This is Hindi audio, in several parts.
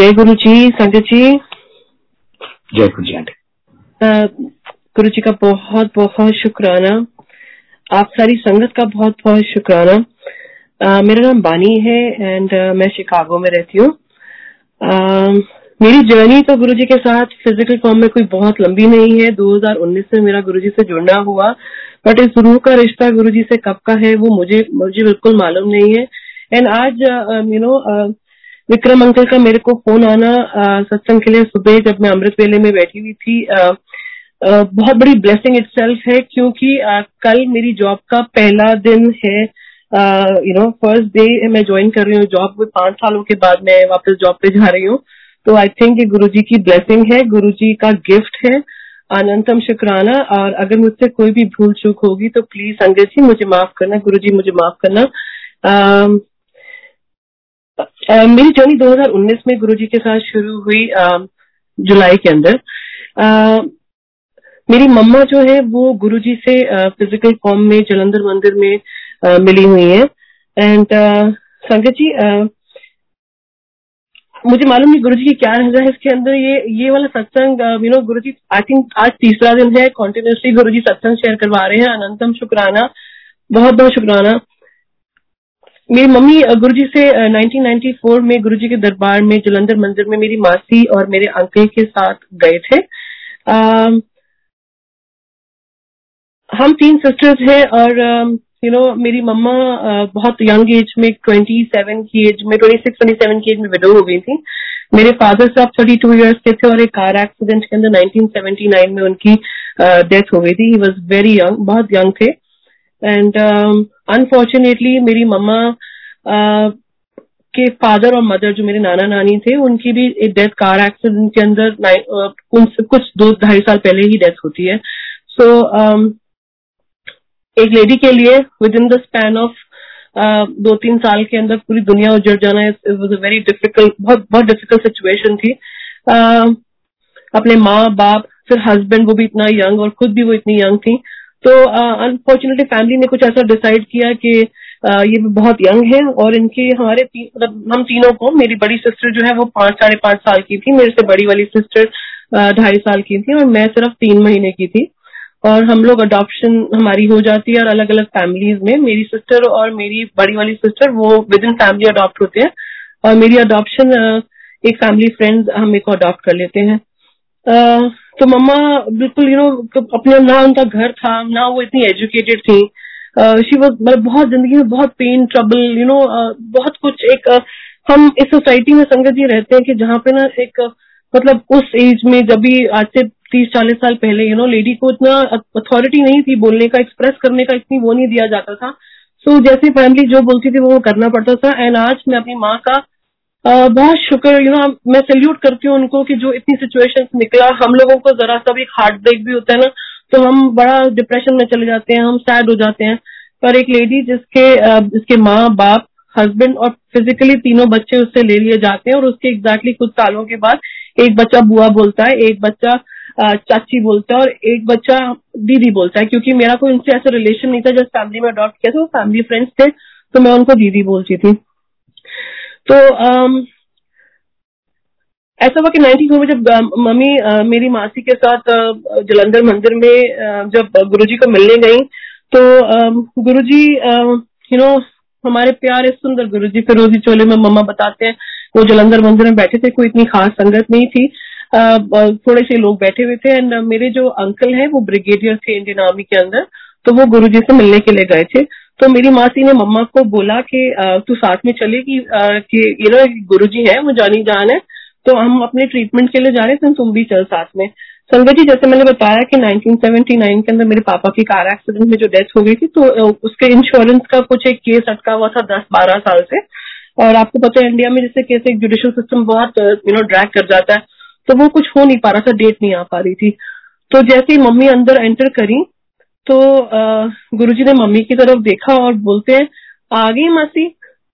जय गुरु जी संगत जी जय गुरु जी आंटी। गुरु जी का बहुत बहुत शुक्राना। आप सारी संगत का बहुत बहुत शुक्राना। uh, मेरा नाम बानी है एंड uh, मैं शिकागो में रहती हूँ। uh, मेरी जर्नी तो गुरु जी के साथ फ़िज़िकल फॉर्म में कोई बहुत लंबी नहीं है। 2019 में मेरा गुरु जी से जुड़ना हुआ। बट इस रूह का रिश्ता गुरु जी से कब का है वो मुझे मुझे बिल्कुल मालूम नहीं है। एंड आज यू नो विक्रम अंकल का मेरे को फ़ोन आना सत्संग के लिए सुबह जब मैं अमृत वेले में बैठी हुई थी आ, आ, बहुत बड़ी ब्लेसिंग इट है क्योंकि आ, कल मेरी जॉब का पहला दिन है यू नो फ़र्स्ट डे मैं ज्वाइन कर रही हूँ जॉब पाँच सालों के बाद मैं वापस जॉब पे जा रही हूँ। तो आई थिंक ये गुरु जी की ब्लेसिंग है गुरु जी का गिफ्ट है अनंतम शुक्राना और अगर मुझसे कोई भी भूल चूक होगी तो प्लीज़ संगत जी मुझे माफ़ करना गुरु जी मुझे माफ़ करना। मेरी जर्नी 2019 में गुरुजी के साथ शुरू हुई जुलाई के अंदर। मेरी मम्मा जो है, वो गुरुजी से फ़िज़िकल फॉर्म में, जलंधर मंदिर में मिली हुई है। एंड संगत जी मुझे मालूम नहीं गुरु जी की क्या नज़र है इसके अंदर। ये ये वाला सत्संग you no Guru ji I think आज तीसरा दिन है। कॉन्टिन्यूसली गुरु जी सत्संग शेयर करवा रहे हैं। अनंतम शुक्राना बहुत बहुत शुक्राना। मेरी मम्मी गुरु जी से 1994 में गुरु जी के दरबार में जलंधर मंदिर में मेरी मासी और मेरे अंकल के साथ गए थे। आ, हम तीन सिस्टर्स हैं और यू नो मेरी मम्मा बहुत यंग एज में 27 की एज में 26 27 की एज में विडो हो गई थी। मेरे फादर साहब 32 इयर्स के थे और एक कार एक्सीडेंट के अंदर 1979 में उनकी डेथ हो गई थी। ही वॉज़ वेरी यंग बहुत यंग थे। एंड अनफॉर्चुनेटली मेरी मम्मा के फादर और मदर जो मेरे नाना नानी थे उनकी भी एक डेथ कार एक्सीडेंट के अंदर कुछ दो ढाई साल पहले ही डेथ होती है। सो so, um, एक लेडी के लिए within the span of दो तीन साल के अंदर पूरी दुनिया उजड़ जाना वॉज़ अ वेरी डिफ़िकल्ट बहुत बहुत डिफ़िकल्ट सिचुएशन थी। uh, अपने माँ बाप फिर हस्बैंड वो भी इतना यंग और खुद भी वो इतनी यंग थी। तो अनफॉर्चुनेटली फैमिली ने कुछ ऐसा डिसाइड किया कि uh, ये बहुत यंग है और इनके हमारे मतलब हम तीनों को मेरी बड़ी सिस्टर जो है वो पाँच साढ़े पाँच साल की थी मेरे से बड़ी वाली सिस्टर ढाई साल की थी और मैं सिर्फ़ तीन महीने की थी। और हम लोग अडॉप्शन हमारी हो जाती है और अलग अलग फैमिलीज़ में मेरी सिस्टर और मेरी बड़ी वाली सिस्टर वो विद इन फैमिली अडॉप्ट होते हैं और मेरी अडॉप्शन एक फैमिली फ्रेंड हम एक अडॉप्ट कर लेते हैं। तो मम्मा बिल्कुल यू नो अपने ना उनका घर था ना वो इतनी एजुकेटेड थी। शी वॉज़ मतलब बहुत ज़िंदगी में बहुत पेन ट्रबल यू नो बहुत कुछ एक uh, हम इस सोसाइटी में संगत जी रहते हैं कि जहाँ पे ना एक मतलब उस एज में जब भी आज से तीस चालीस साल पहले यू नो लेडी को इतना अथॉरिटी नहीं थी बोलने का एक्सप्रेस करने का इतनी वो नहीं दिया जाता था। सो so, जैसे फैमिली जो बोलती थी वो करना पड़ता था। एंड आज मैं अपनी माँ का बहुत शुक्र यू नो मैं सल्यूट करती हूँ उनको कि जो इतनी सिचुएशन निकला। हम लोगों को जरा सा भी हार्ट ब्रेक भी होता है ना तो हम बड़ा डिप्रेशन में चले जाते हैं, हम सैड हो जाते हैं। पर एक लेडी जिसके जिसके माँ, बाप हस्बैंड और फिजिकली तीनों बच्चे उससे ले लिए जाते हैं और उसके एग्जैक्टली कुछ सालों के बाद एक बच्चा बुआ बोलता है, एक बच्चा चाची बोलता है और एक बच्चा दीदी बोलता है। क्योंकि मेरा कोई उनसे ऐसा रिलेशन नहीं था, जब फैमिली में अडॉप्ट किया था, वो फैमिली फ्रेंड्स थे तो मैं उनको दीदी बोलती थी। तो um, ऐसा हुआ कि नाइनटी फोर में जब मम्मी मेरी मासी के साथ जलंधर मंदिर में जब गुरुजी को मिलने गई तो गुरुजी यू नो हमारे प्यारे सुंदर गुरुजी फिरोजी चोले में मम्मा बताते हैं वो जलंधर मंदिर में बैठे थे कोई इतनी खास संगत नहीं थी। थोड़े से लोग बैठे हुए थे एंड मेरे जो अंकल हैं वो ब्रिगेडियर थे इंडियन आर्मी के अंदर तो वो गुरुजी से मिलने के लिए गए थे। तो मेरी मासी ने मम्मा को बोला कि तू साथ में चलेगी कि यू नो गुरु जी है, वो जानी जान है तो हम अपने ट्रीटमेंट के लिए जा रहे थे तुम भी चल साथ में। संगत जी, जैसे मैंने बताया कि 1979 के अंदर मेरे पापा की कार एक्सीडेंट में जो डेथ हो गई थी तो उसके इंश्योरेंस का कुछ एक केस अटका हुआ था दस बारह साल से। और आपको पता है इंडिया में जैसे कैसे जुडिशियल सिस्टम बहुत यू नो ड्रैग कर जाता है तो वो कुछ हो नहीं पा रहा था डेट नहीं आ पा रही थी। तो जैसे ही मम्मी अंदर एंटर करी तो गुरुजी ने मम्मी की तरफ़ देखा और बोलते हैं आ गई मासी?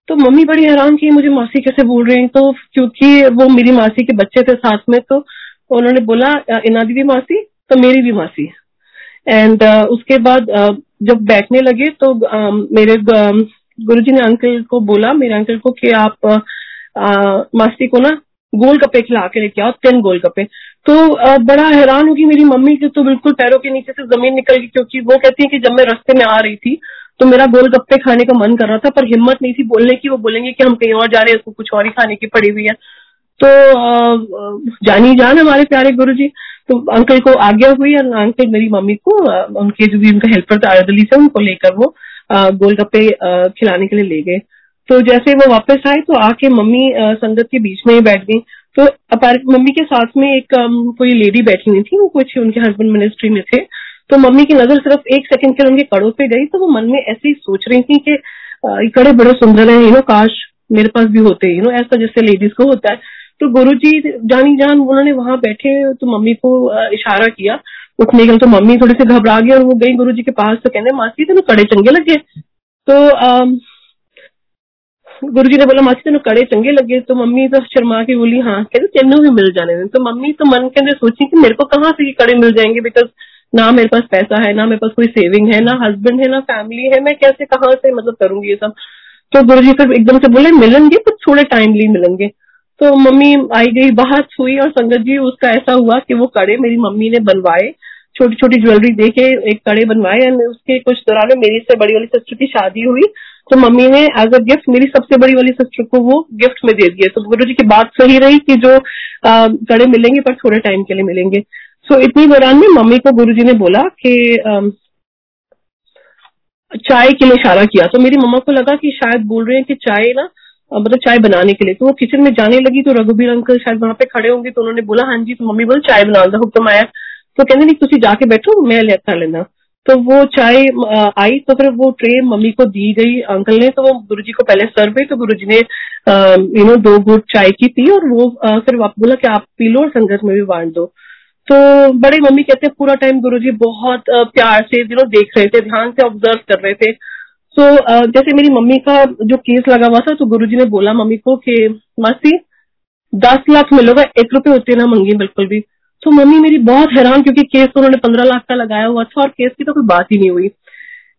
तो मम्मी बड़ी हैरान की मुझे मासी कैसे बोल रहे हैं? तो क्योंकि वो मेरी मासी के बच्चे थे साथ में तो उन्होंने बोला इनादी भी मासी तो मेरी भी मासी। एंड uh, उसके बाद uh, जब बैठने लगे तो uh, मेरे uh, गुरुजी ने अंकल को बोला मेरे अंकल को कि आप uh, मासी को ना गोल गप्पे खिला के लेके आओ तीन गोल गप्पे तो बड़ा हैरान होगी मेरी मम्मी की तो बिल्कुल पैरों के नीचे से ज़मीन निकल गई, क्योंकि वो कहती है कि जब मैं रास्ते में आ रही थी तो मेरा गोलगप्पे खाने का मन कर रहा था, पर हिम्मत नहीं थी बोलने की। वो बोलेंगे कि हम कहीं और जा रहे हैं, उसको कुछ और ही खाने की पड़ी हुई है। तो जानी जान हमारे प्यारे गुरु जी तो अंकल को आज्ञा हुई और अंकल मेरी मम्मी को उनके जो भी उनका हेल्पर था दिल्ली से, उनको लेकर वो गोलगप्पे खिलाने के लिए ले गए। तो जैसे वो वापस आए तो आके मम्मी संगत के बीच में ही बैठ गई। तो अपार मम्मी के साथ में एक कोई लेडी बैठी हुई थी, वो कुछ उनके हस्बैंड मिनिस्ट्री में थे। तो मम्मी की नज़र सिर्फ़ एक सेकंड के लिए उनके कड़ों पे गई तो वो मन में ऐसे ही सोच रही थी कि ये कड़े बड़े सुंदर है यू नो काश मेरे पास भी होते यू नो ऐसा जैसे लेडीज़ को होता है। तो गुरु जी जानी जान, उन्होंने वहाँ बैठे तो मम्मी को इशारा किया। उठने के तो मम्मी थोड़ी सी घबरा गई और वो गई गुरु जी के पास तो कहने, मासी तेन कड़े चंगे लगे। तो गुरु जी ने बोला, मासी, तेन कड़े चंगे लगे तो मम्मी तो शर्मा के बोली हाँ कहते, तेनों भी मिल जाने तो मम्मी तो मन के अंदर सोची कि मेरे को कहाँ से कड़े मिल जाएँगे बिकॉज़ ना मेरे पास पैसा है, ना मेरे पास कोई सेविंग है, ना हस्बैंड है, ना फैमिली है, मैं कैसे, कहाँ से मतलब करूँगी ये सब? तो गुरु जी फिर एकदम से बोले, मिलेंगे पर थोड़े टाइमली मिलेंगे। तो मम्मी आई गई, बाहर छुई और संगत जी, उसका ऐसा हुआ कि वो कड़े मेरी मम्मी ने बनवाए छोटी छोटी ज्वेलरी दे के एक कड़े बनवाए एंड उसके कुछ दौरान में मेरी से बड़ी वाली सिस्टर की शादी हुई। तो मम्मी ने एज अ गिफ्ट मेरी सबसे बड़ी वाली सिस्टर को वो गिफ्ट में दे दिए तो गुरु जी की बात सही रही कि जो कड़े मिलेंगे पर थोड़े टाइम के लिए मिलेंगे। सो so, इतनी दौरान में मम्मी को गुरु जी ने बोला कि चाय के लिए इशारा किया। तो मेरी मम्मा को लगा कि शायद बोल रहे हैं कि चाय ना मतलब चाय बनाने के लिए। तो वो किचन में जाने लगी तो रघुबीर अंकल शायद वहाँ पे खड़े होंगे तो उन्होंने बोला हाँ जी तो मम्मी बोल चाय बना दो। हुक्म आया। तो कहते नहीं तुम जाके बैठो मैं लेता लेना। तो वो चाय आई तो फिर वो ट्रे मम्मी को दी गई अंकल ने तो वो गुरु जी को पहले सर्व हुई तो गुरु जी ने यू नो दो गुट चाय की पी और वो आ, फिर बोला कि आप पी लो और संगत में भी बांट दो। तो बड़े मम्मी कहते हैं पूरा टाइम गुरु जी बहुत प्यार से यू नो देख रहे थे ध्यान से ऑब्ज़र्व कर रहे थे। तो जैसे मेरी मम्मी का जो केस लगा हुआ था तो गुरुजी ने बोला मम्मी को कि मासी दस लाख मिलेगा एक रुपये होते ना मंगी बिल्कुल भी। तो मम्मी मेरी बहुत हैरान क्योंकि केस तो उन्होंने पंद्रह लाख का लगाया हुआ था और केस की तो कोई बात ही नहीं हुई।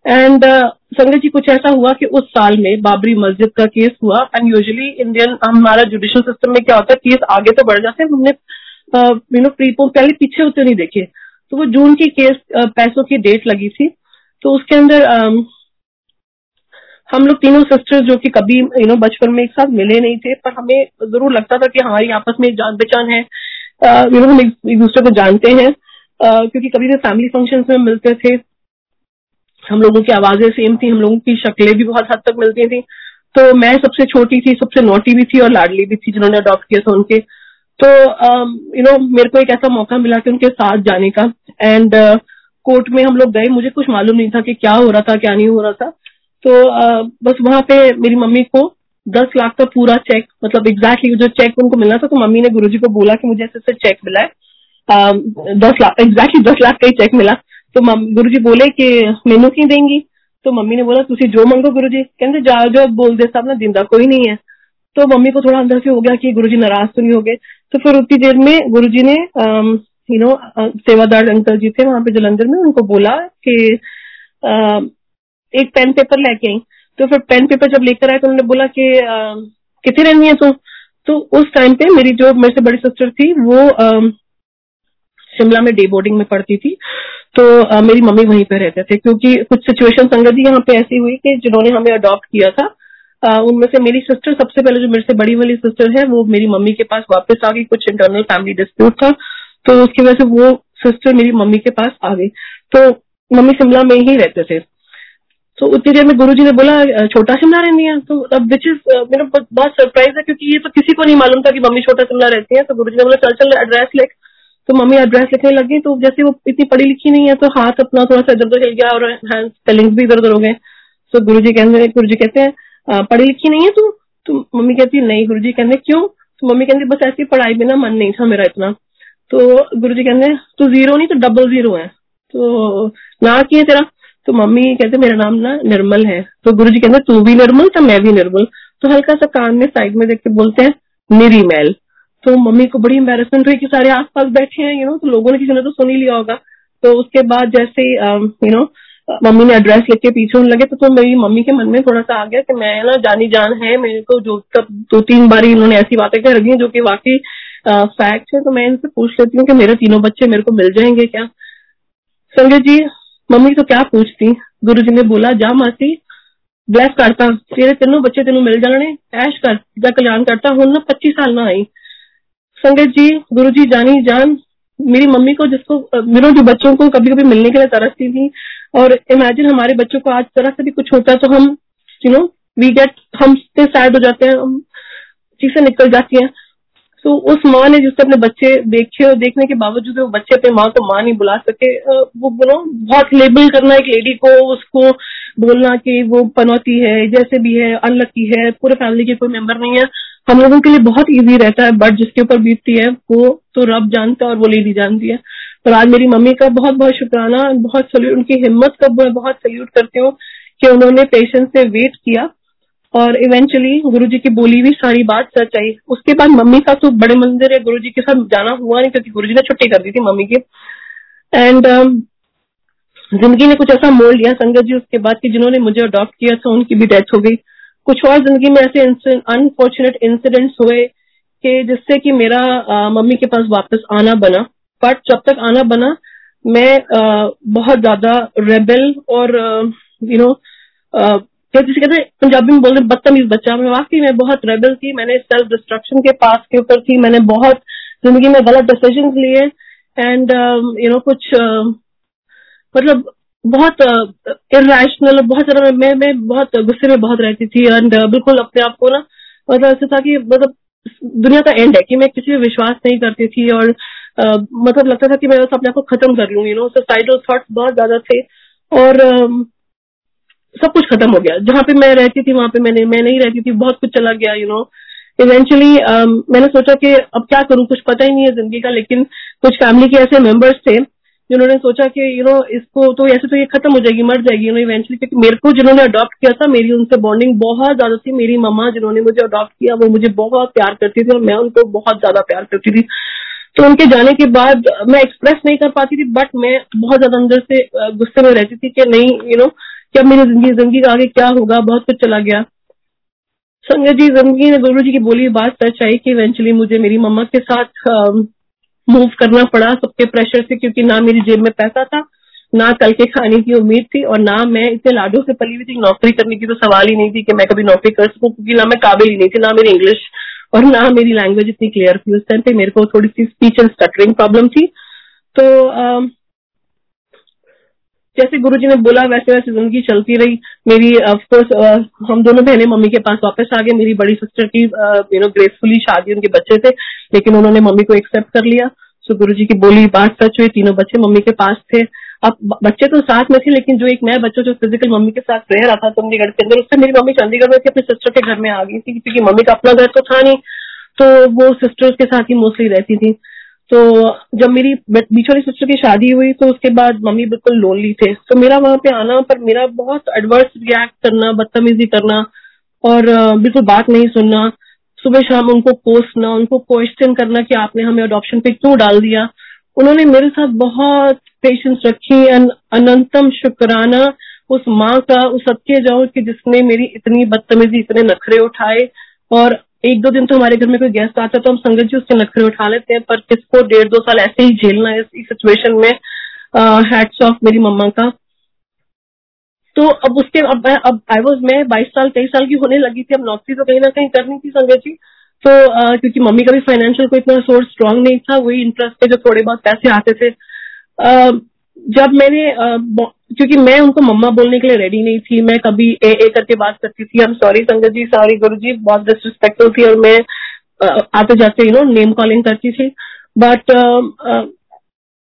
एंड uh, संगत जी कुछ ऐसा हुआ कि उस साल में बाबरी मस्जिद का केस हुआ एंड यूजुअली इंडियन हमारा जुडिशियल सिस्टम में क्या होता है केस आगे तो बढ़ जाते हैं हमने यू नो प्रीपोन पहले पीछे होते नहीं देखे। तो वो जून की केस पैसों की डेट लगी थी। तो उसके अंदर हम लोग तीनों सिस्टर्स जो कि कभी यू नो बचपन में एक साथ मिले नहीं थे पर हमें ज़रूर लगता था कि हमारी आपस में जान पहचान है। यू नो हम एक दूसरे को जानते हैं। क्योंकि कभी भी फैमिली फ़ंक्शन में मिलते थे, हम लोगों की आवाज़ें सेम थी, हम लोगों की शक्लें भी बहुत हद तक मिलती थी। तो मैं सबसे छोटी थी, सबसे नोटी भी थी और लाडली भी थी, जिन्होंने अडॉप्ट किया था उनके। तो यू नो मेरे को एक ऐसा मौका मिला कि उनके साथ जाने का। एंड कोर्ट में हम लोग गए, मुझे कुछ मालूम नहीं था कि क्या हो रहा था, क्या नहीं हो रहा था। तो बस वहाँ पे मेरी मम्मी को दस लाख का पूरा चेक मतलब एग्जैक्टली जो चेक उनको मिलना था तो मम्मी ने गुरुजी को बोला कि मुझे ऐसे ऐसे चेक मिला है। दस लाख एग्जैक्टली दस लाख का ही चेक मिला। तो गुरु जी बोले कि मेनू की देंगी? तो मम्मी ने बोला तुम जो मंगो गुरु जी कहते जा, जो बोल दे सब ना ज़िंदा कोई नहीं है। तो मम्मी को थोड़ा अंदर से हो गया कि गुरु जी नाराज़ तो नहीं हो गए। तो फिर उतनी देर में गुरु जी ने यू नो सेवादार अंकल जी थे वहाँ पे जलंधर में, उनको बोला कि एक पेन पेपर लेके आई। तो फिर पेन पेपर जब लेकर आए तो उन्होंने बोला कि कितने रहनी है तू तो उस टाइम पे मेरी जो मेरे से बड़ी सिस्टर थी वो शिमला में डे बोर्डिंग में पढ़ती थी। तो आ, मेरी मम्मी वहीं पे रहते थे क्योंकि कुछ सिचुएशन संगति यहाँ पे ऐसी हुई कि जिन्होंने हमें अडॉप्ट किया था उनमें से मेरी सिस्टर सबसे पहले जो मेरे से बड़ी वाली सिस्टर है वो मेरी मम्मी के पास वापस आ गई कुछ इंटरनल फैमिली डिस्प्यूट था। तो उसकी वजह से वो सिस्टर मेरी मम्मी के पास आ गई। तो मम्मी शिमला में ही रहते थे। तो उतनी देर में गुरु जी ने बोला छोटा शिमला रहनी है। तो अब विच इज़ मेरा बहुत सरप्राइज़ है क्योंकि ये तो किसी को नहीं मालूम था कि मम्मी छोटा शिमला रहती है। तो गुरु जी ने बोला, चल चल एड्रेस लिख। तो मम्मी एड्रेस लिखने लगी। तो जैसे वो इतनी पढ़ी लिखी नहीं है तो हाथ अपना थोड़ा सा इधर उधर चल गया और हैंड स्पेलिंग भी इधर उधर हो गए। तो गुरु जी कहते गुरु जी कहते हैं पढ़ी लिखी नहीं है तू? तो मम्मी कहती है, नहीं गुरु जी कहते क्यों? तो मम्मी कहती बस ऐसी पढ़ाई में ना मन नहीं था मेरा इतना। तो गुरु जी कहते तू ज़ीरो नहीं तो डबल ज़ीरो है। तो ना किए तेरा। तो मम्मी कहते मेरा नाम ना निर्मल है। तो गुरु जी कहते तू भी निर्मल तो मैं भी निर्मल। तो हल्का सा कान में साइड में देख के बोलते हैं निरी मैल तो मम्मी को बड़ी एम्बेरसमेंट हुई कि सारे आसपास बैठे हैं यू नो तो लोगों ने किसी ने तो सुन ही लिया होगा। तो उसके बाद जैसे यू नो मम्मी ने एड्रेस लिख के पीछे होने लगे तो, तो मेरी मम्मी के मन में थोड़ा सा आ गया कि मैं ना जानी जान है मेरे को जो तब दो तीन बार इन्होंने ऐसी बातें कर दी जो कि वाकई फैक्ट है। तो मैं इनसे पूछ लेती हूँ कि मेरे तीनों बच्चे मेरे को मिल जाएँगे क्या? संजय जी मम्मी तो क्या पूछती? गुरु जी ने बोला, जा मासी ब्लैस करता। तेरे तीनों बच्चे तेन मिल जाने। ऐश कर जा कल्याण करता। हूँ ना पच्चीस साल ना आई। संगत जी गुरु जी जानी जान। मेरी मम्मी को जिसको मेरे जो बच्चों को कभी कभी मिलने के लिए तरसती थी। और इमेजिन हमारे बच्चों को आज तरह से भी कुछ होता है तो हम यू नो वी गेट हम शायद हो जाते हैं। चीज़ें निकल जाती हैं। तो उस माँ ने जिससे अपने बच्चे देखे और देखने के बावजूद वो बच्चे अपने माँ को माँ नहीं बुला सके वो बोलो, बहुत लेबल करना एक लेडी को, उसको बोलना कि वो पनौती है, जैसे भी है अनलकी है, पूरे फैमिली के कोई मेंबर नहीं है। हम लोगों के लिए बहुत इजी रहता है बट जिसके ऊपर बीतती है, वो तो रब जानता है और वो लेडी जानती है। पर आज मेरी मम्मी का बहुत बहुत शुक्राना, बहुत सल्यूट उनकी हिम्मत का बहुत सल्यूट करती हूँ कि उन्होंने पेशेंस से वेट किया। और इवेंचुअली गुरु जी की बोली हुई सारी बात सच आई। उसके बाद मम्मी का तो बड़े मंदिर है गुरु जी के साथ जाना हुआ नहीं क्योंकि गुरु जी ने छुट्टी कर दी थी मम्मी की। एंड um, ज़िंदगी ने कुछ ऐसा मोड़ लिया संगत जी उसके बाद कि जिन्होंने मुझे अडॉप्ट किया था उनकी भी डेथ हो गई। कुछ और ज़िंदगी में ऐसे अनफॉर्चुनेट इंसिडेंट्स हुए कि जिससे कि मेरा आ, मम्मी के पास वापस आना बना। बट जब तक आना बना मैं आ, बहुत ज़्यादा रेबल और यू नो क्या जिसे कहते पंजाबी में बोलते बदतमीज बच्चा। मैं वाकई में बहुत रेबल थी। मैंने सेल्फ डिस्ट्रक्शन के पास के ऊपर थी। मैंने बहुत ज़िंदगी में गलत डिसीज़न लिए। एंड यू नो कुछ uh, मतलब बहुत इरेशनल uh, बहुत ज़्यादा मैं मैं बहुत गुस्से में बहुत रहती थी। एंड uh, बिल्कुल अपने आप को ना मतलब ऐसा था कि मतलब दुनिया का एंड है कि मैं किसी पे विश्वास नहीं करती थी। और uh, मतलब लगता था कि मैं बस अपने आप को खत्म कर लूँ यू नो सुसाइडल थॉट्स बहुत ज़्यादा थे। और uh, सब कुछ खत्म हो गया। जहाँ पे मैं रहती थी, वहाँ पे मैंने, मैं नहीं रहती थी, बहुत कुछ चला गया यू नो इवेंचुअली मैंने सोचा कि अब क्या करूँ, कुछ पता ही नहीं है ज़िंदगी का, लेकिन कुछ फैमिली के ऐसे मेंबर्स थे, जिन्होंने सोचा कि यू नो इसको तो ऐसे तो ये खत्म हो जाएगी, मर जाएगी यू नो इवेंचुअली क्योंकि मेरे को जिन्होंने अडॉप्ट किया था, मेरी उनसे बॉन्डिंग बहुत ज़्यादा थी। मेरी मम्मा जिन्होंने मुझे अडॉप्ट किया, वो मुझे बहुत प्यार करती थी और मैं उनको बहुत ज़्यादा प्यार करती थी। तो उनके जाने के बाद मैं एक्सप्रेस नहीं कर पाती थी बट मैं बहुत ज़्यादा अंदर से गुस्से में रहती थी कि नहीं यू नो कि अब मेरी ज़िंदगी ज़िंदगी का आगे क्या होगा, बहुत कुछ चला गया। संगत जी, ज़िंदगी ने गुरु जी की बोली बात सच आई कि इवेंचुअली मुझे मेरी मम्मा के साथ मूव करना पड़ा सबके प्रेशर से, क्योंकि ना मेरी जेब में पैसा था, ना कल के खाने की उम्मीद थी और ना मैं इतने लाडो से पली हुई थी नौकरी करने की तो सवाल ही नहीं थी कि मैं कभी नौकरी कर सकूँ, क्योंकि ना मैं काबिल ही नहीं थी, ना मेरी इंग्लिश और ना मेरी लैंग्वेज इतनी क्लियर थी। उस टाइम पे मेरे को थोड़ी सी स्पीच एंड स्टटरिंग प्रॉब्लम थी। तो जैसे गुरु ने बोला, वैसे वैसे ज़िंदगी चलती रही। मेरी ऑफकोर्स हम दोनों बहनें मम्मी के पास वापस आ गए। मेरी बड़ी सिस्टर की यू नो ग्रेसफुली शादी उनके बच्चे थे, लेकिन उन्होंने मम्मी को एक्सेप्ट कर लिया। सो गुरु जी की बोली बात सच हुई, तीनों बच्चे मम्मी के पास थे। अब बच्चे तो साथ में थे, लेकिन जो एक नया बच्चा जो फ़िज़िकल मम्मी के साथ रह रहा था, चंडीगढ़ के अंदर, उससे मेरी मम्मी चंडीगढ़ में थी, अपने सिस्टर के घर में आ गई थी, क्योंकि मम्मी का अपना घर तो था नहीं। तो वो सिस्टर्स के साथ ही मोस्टली रहती थी। तो जब मेरी बीच वाली सिस्टर की शादी हुई तो उसके बाद मम्मी बिल्कुल लोनली थे। तो मेरा वहाँ पे आना, पर मेरा बहुत एडवर्स रिएक्ट करना, बदतमीजी करना, और बिल्कुल बात नहीं सुनना। सुबह शाम उनको कोसना, उनको क्वेश्चन करना कि आपने हमें अडॉप्शन पे क्यों डाल दिया? उन्होंने मेरे साथ बहुत पेशेंस रखी अनंतम शुक्राना उस माँ का, उस सबके जाओ कि जिसने मेरी इतनी बदतमीजी, इतने नखरे उठाए, और एक दो दिन तो हमारे घर में कोई गेस्ट आता है तो हम संगत जी उसके नखरे उठा लेते हैं पर किसको डेढ़ दो साल ऐसे ही झेलना है इस सिचुएशन में हैट्स ऑफ़ मेरी मम्मा का। तो अब उसके अब अब आई वॉज़ मैं बाईस साल तेईस साल की होने लगी थी अब नौकरी तो कहीं ना कहीं करनी थी संगत जी। तो आ, क्योंकि मम्मी का भी फाइनेंशियल कोई इतना सोर्स स्ट्रांग नहीं था वही इंटरेस्ट पे जो थोड़े बहुत पैसे आते थे। आ, जब मैंने क्योंकि मैं उनको मम्मा बोलने के लिए रेडी नहीं थी। मैं कभी ए ए करके बात करती थी हम सॉरी संगत जी सॉरी गुरु जी बहुत डिसरिस्पेक्टफुल थी और मैं आते जाते यू नो नेम कॉलिंग करती थी। बट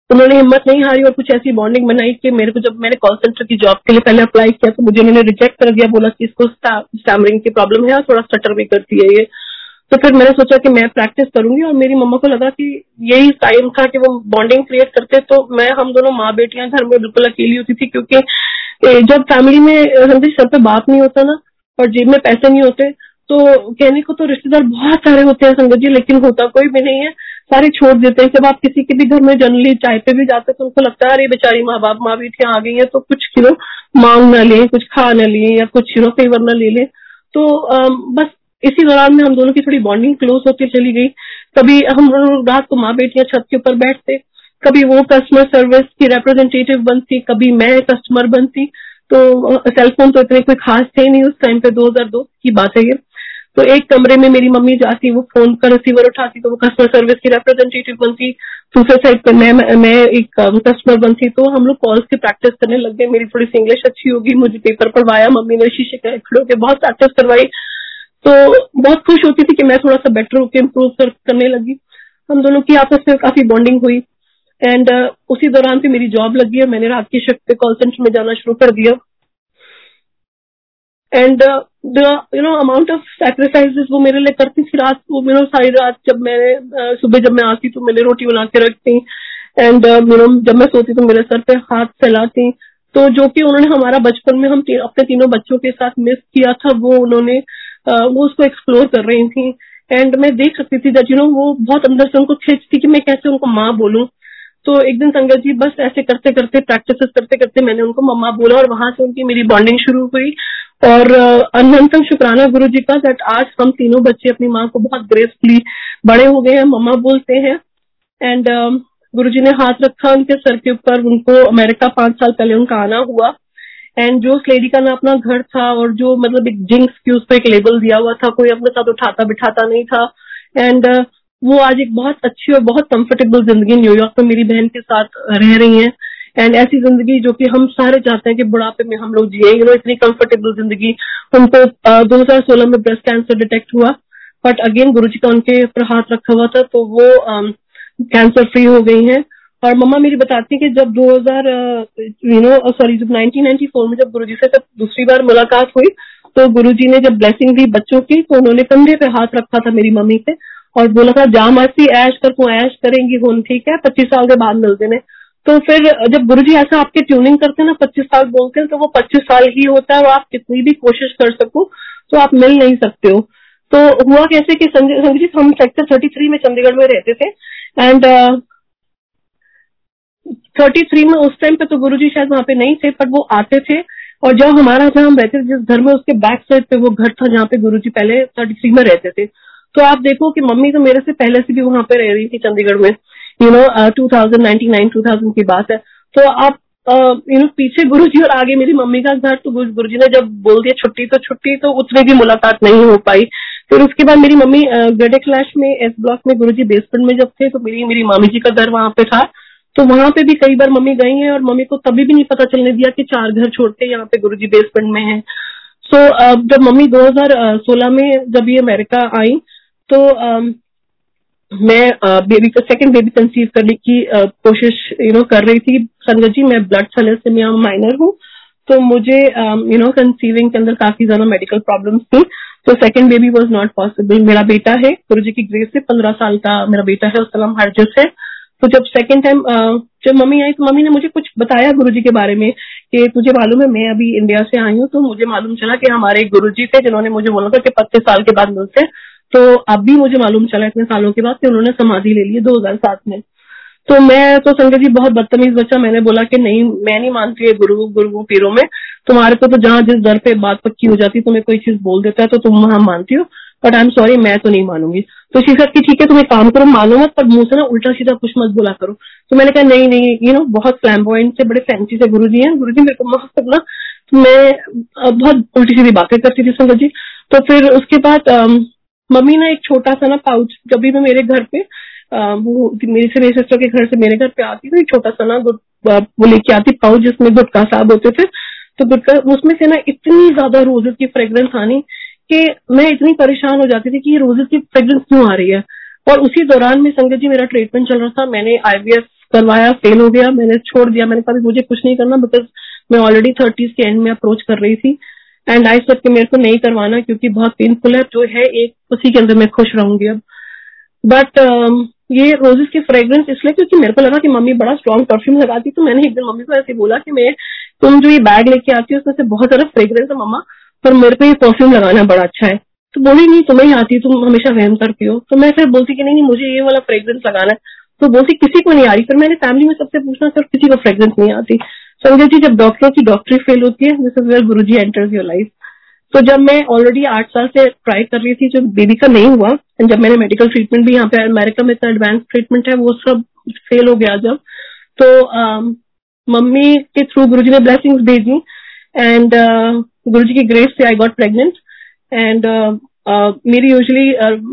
उन्होंने हिम्मत नहीं हारी और कुछ ऐसी बॉन्डिंग बनाई कि मेरे को जब मैंने कॉल सेंटर की जॉब के लिए पहले अप्लाई किया तो मुझे उन्होंने रिजेक्ट कर दिया, बोला कि इसको स्टैमरिंग की प्रॉब्लम है और थोड़ा स्टटर भी करती है ये। तो फिर मैंने सोचा कि मैं प्रैक्टिस करूँगी और मेरी मम्मा को लगा कि यही टाइम था कि वो बॉन्डिंग क्रिएट करते तो मैं, हम दोनों माँ बेटियाँ घर में बिल्कुल अकेली होती थी क्योंकि जब फैमिली में हम सर पे बाप नहीं होता ना और जेब में पैसे नहीं होते तो कहने को तो रिश्तेदार बहुत सारे होते हैं संगत जी, लेकिन होता कोई भी नहीं है। सारे छोड़ देते हैं। जब आप किसी के भी घर में जनरली चाय पे भी जाते तो उनको लगता है, अरे, बेचारी माँ बाप माँ बेटियाँ आ गई है तो कुछ किलो मांग ना ले, कुछ खा न लिए या कुछ यू फेवर न ले ले। तो बस इसी दौरान में हम दोनों की थोड़ी बॉन्डिंग क्लोज होती चली गई। कभी हम रात को माँ बेटियाँ छत के ऊपर बैठते, कभी वो कस्टमर सर्विस की रिप्रेजेंटेटिव बनती, कभी मैं कस्टमर बनती। तो सेलफोन तो इतने कोई खास थे नहीं उस टाइम पे 2002 की बात है ये। तो एक कमरे में मेरी मम्मी जाती, वो फ़ोन का रिसीवर उठाती तो वो कस्टमर सर्विस की रिप्रेजेंटेटिव बनती। दूसरे साइड पर मैं मैं एक कस्टमर बनती तो हम लोग कॉल्स की प्रैक्टिस करने लग गए। मेरी थोड़ी सी इंग्लिश अच्छी होगी, मुझे पेपर पढ़वाया, मम्मी ने शीशे के खड़े होकर बहुत प्रैक्टिस करवाई। तो बहुत खुश होती थी कि मैं थोड़ा सा बेटर होकर इम्प्रूव कर, करने लगी। हम दोनों की आपस में काफ़ी बॉन्डिंग हुई। एंड uh, उसी दौरान पे मेरी जॉब लगी है मैंने रात की शिफ्ट पे कॉल सेंटर में जाना शुरू कर दिया। And the you know amount of sacrifices वो मेरे लिए करती थी रात यू नो सारी रात जब मैंने uh, सुबह जब मैं आती तो मैंने रोटी बना के रखती। एंड यू नो जब मैं सोती तो मेरे सर पे हाथ फैलाती। तो जो कि उन्होंने हमारा बचपन में हम ती, अपने तीनों बच्चों के साथ मिस किया था वो उन्होंने uh, वो उसको एक्सप्लोर कर रही थी। एंड मैं देख सकती थी दैट यू नो वो बहुत अंदर से उनको खींचती कि मैं कैसे उनको माँ बोलूँ। तो एक दिन संगत जी बस ऐसे करते करते प्रैक्टिस करते करते मैंने उनको मम्मा बोला और वहाँ से उनकी मेरी बॉन्डिंग शुरू हुई। और अनंतम शुक्राना गुरु जी का दैट आज हम तीनों बच्चे अपनी माँ को बहुत ग्रेसफुली बड़े हो गए हैं, मम्मा बोलते हैं। एंड गुरु जी ने हाथ रखा उनके सर के ऊपर, उनको अमेरिका पाँच साल पहले उनका आना हुआ। एंड जो उस लेडी का ना अपना घर था और जो मतलब एक जिंक्स की उस पर एक लेबल दिया हुआ था कोई अपने साथ उठाता बिठाता नहीं था। एंड uh, वो आज एक बहुत अच्छी और बहुत कंफर्टेबल ज़िंदगी न्यूयॉर्क में मेरी बहन के साथ रह रही है। एंड ऐसी ज़िंदगी जो कि हम सारे चाहते हैं कि बुढ़ापे में हम लोग जिए। यू नो इतनी कंफर्टेबल ज़िंदगी। उनको दो हज़ार सोलह में ब्रेस्ट कैंसर डिटेक्ट हुआ। बट अगेन गुरु जी का उनके ऊपर हाथ रखा हुआ था तो वो कैंसर फ्री हो गई हैं। और मम्मा मेरी बताती कि जब 2000 यू नो सॉरी जब 1994 में जब गुरुजी से जब दूसरी बार मुलाकात हुई तो गुरुजी ने जब ब्लेसिंग दी बच्चों की तो उन्होंने कंधे पे हाथ रखा था मेरी मम्मी पे और बोला था, जा मस्ती, ऐश कर को ऐश करेंगी कौन ठीक है? पच्चीस साल के बाद मिलते ने तो फिर जब गुरु जी ऐसा आपके ट्यूनिंग करते हैं ना, पच्चीस साल बोलते हैं तो वो पच्चीस साल ही होता है और आप कितनी भी कोशिश कर सको तो आप मिल नहीं सकते हो। तो हुआ कैसे कि संजय जी हम सेक्टर थर्टी थ्री में चंडीगढ़ में रहते थे एंड थर्टी थ्री में उस टाइम पे तो गुरु जी शायद वहाँ पे नहीं थे, पर वो आते थे। और जब हमारा जहाँ हम रहते थे, जिस घर में उसके बैक साइड पे वो घर था जहाँ पे गुरु जी पहले थर्टी थ्री में रहते थे। तो आप देखो कि मम्मी तो मेरे से पहले से भी वहाँ पे रह रही थी चंडीगढ़ में। You know two thousand ninety nine two thousand की बात है। तो आप यू नो पीछे गुरुजी और आगे मेरी मम्मी का घर तो गुरुजी ने जब बोल दिया छुट्टी तो छुट्टी तो उतने भी मुलाकात नहीं हो पाई। फिर उसके बाद मेरी मम्मी गडे क्लैश में एस ब्लॉक में गुरुजी बेसमेंट में जब थे तो मेरी मेरी मामी जी का घर वहाँ पे था। तो वहाँ पे भी कई बार मम्मी गई है और मम्मी को तभी भी नहीं पता चलने दिया कि चार घर छोड़ के यहाँ पे गुरुजी बेसमेंट में है। सो so, जब मम्मी 2016 में जब ये अमेरिका आई तो मैं बेबी का सेकंड बेबी कंसीव करने की कोशिश यू नो कर रही थी संगत जी मैं ब्लड थैलेसेमिया माइनर हूँ तो मुझे यू नो कंसीविंग के अंदर काफ़ी ज़्यादा मेडिकल प्रॉब्लम्स थी। तो second baby was not possible मेरा बेटा है गुरु जी की ग्रेस से पंद्रह साल का मेरा बेटा है उसका नाम हरजस है। तो जब सेकेंड टाइम जब मम्मी आई तो मम्मी ने मुझे कुछ बताया गुरुजी के बारे में कि तुझे मालूम है, मैं अभी इंडिया से आई हूँ तो मुझे मालूम चला कि हमारे गुरुजी थे जिन्होंने मुझे बोला था कि पच्चीस साल के बाद मिलते हैं। तो अब भी मुझे मालूम चला इतने सालों के बाद कि उन्होंने समाधि ले ली दो हज़ार सात में। तो मैं तो संगत जी बहुत बदतमीज बच्चा, मैंने बोला कि नहीं, मैं नहीं मानती है गुरु गुरु पीरों में। तुम्हारे को तो जहाँ जिस दर पे बात पक्की हो जाती तुम्हें कोई चीज़ बोल देता है तो तुम वहाँ मानती हो। बट आई एम सॉरी मैं तो नहीं मानूँगी। तो शीशा की ठीक है, तुम्हें काम करो, मानो मत, पर मुँह से ना उल्टा सीधा कुछ मत बोला करो। तो मैंने कहा, नहीं नहीं यू नो बहुत फ्लैम्बॉइंट से, बड़े फैंसी से गुरु जी हैं। गुरु जी मेरे को माफ़ करना, मैं बहुत उल्टी सीधी बातें करती थी संगत जी। तो फिर उसके बाद मम्मी ना एक छोटा सा ना पाउच जब भी मैं मेरे घर पे वो मेरी से मेरी सिस्टर के घर से मेरे घर पे आती तो एक छोटा सा ना वो लेके आती पाउच जिसमें गुटका साहब होते थे। तो गुटका उसमें से ना इतनी ज़्यादा रोजेस की फ्रेग्रेंस आनी कि मैं इतनी परेशान हो जाती थी कि ये रोजेस की फ्रेग्रेंस क्यों आ रही है? और उसी दौरान में संगत जी मेरा ट्रीटमेंट चल रहा था। मैंने आईवीएफ करवाया फेल हो गया मैंने छोड़ दिया। मैंने कहा मुझे कुछ नहीं करना बिकॉज़ मैं ऑलरेडी थर्टीज के एंड में अप्रोच कर रही थी। एंड आई सब के मेरे को नहीं करवाना क्योंकि बहुत पेनफुल है। जो है एक उसी के अंदर मैं खुश रहूँगी अब। बट um, ये रोजेस की फ्रेग्रेंस इसलिए क्योंकि मेरे को लगा कि मम्मी बड़ा स्ट्रॉन्ग परफ्यूम लगाती तो मैंने एक दिन मम्मी को ऐसे बोला कि मैं तुम जो ये बैग लेके आती हो उसमें से बहुत ज़्यादा फ्रेग्रेंस है मम्मा। पर मेरे को ये परफ्यूम लगाना बड़ा अच्छा है। तो बोली, नहीं, तुम्हें ही आती तुम हमेशा वहम करती हो। तो मैं फिर बोलती कि, नहीं नहीं, मुझे ये वाला फ्रेग्रेंस लगाना है। तो बोलती, किसी को नहीं आ रही। फिर मैंने फैमिली में सबसे पूछना सर, किसी को फ्रेग्रेंस नहीं आती? संजय जी, जब डॉक्टरों की डॉक्टरी फेल होती है this is Guru ji enters your life तो जब मैं ऑलरेडी आठ साल से ट्राई कर रही थी जब बेबी का नहीं हुआ जब मैंने मेडिकल ट्रीटमेंट भी यहाँ पे अमेरिका में इतना एडवांस ट्रीटमेंट है, वो सब फेल हो गया जब। तो मम्मी के थ्रू गुरु जी ने ब्लेसिंग्स भेजी एंड गुरु जी की ग्रेस से आई गॉट प्रेगनेंट एंड मेरी यूजली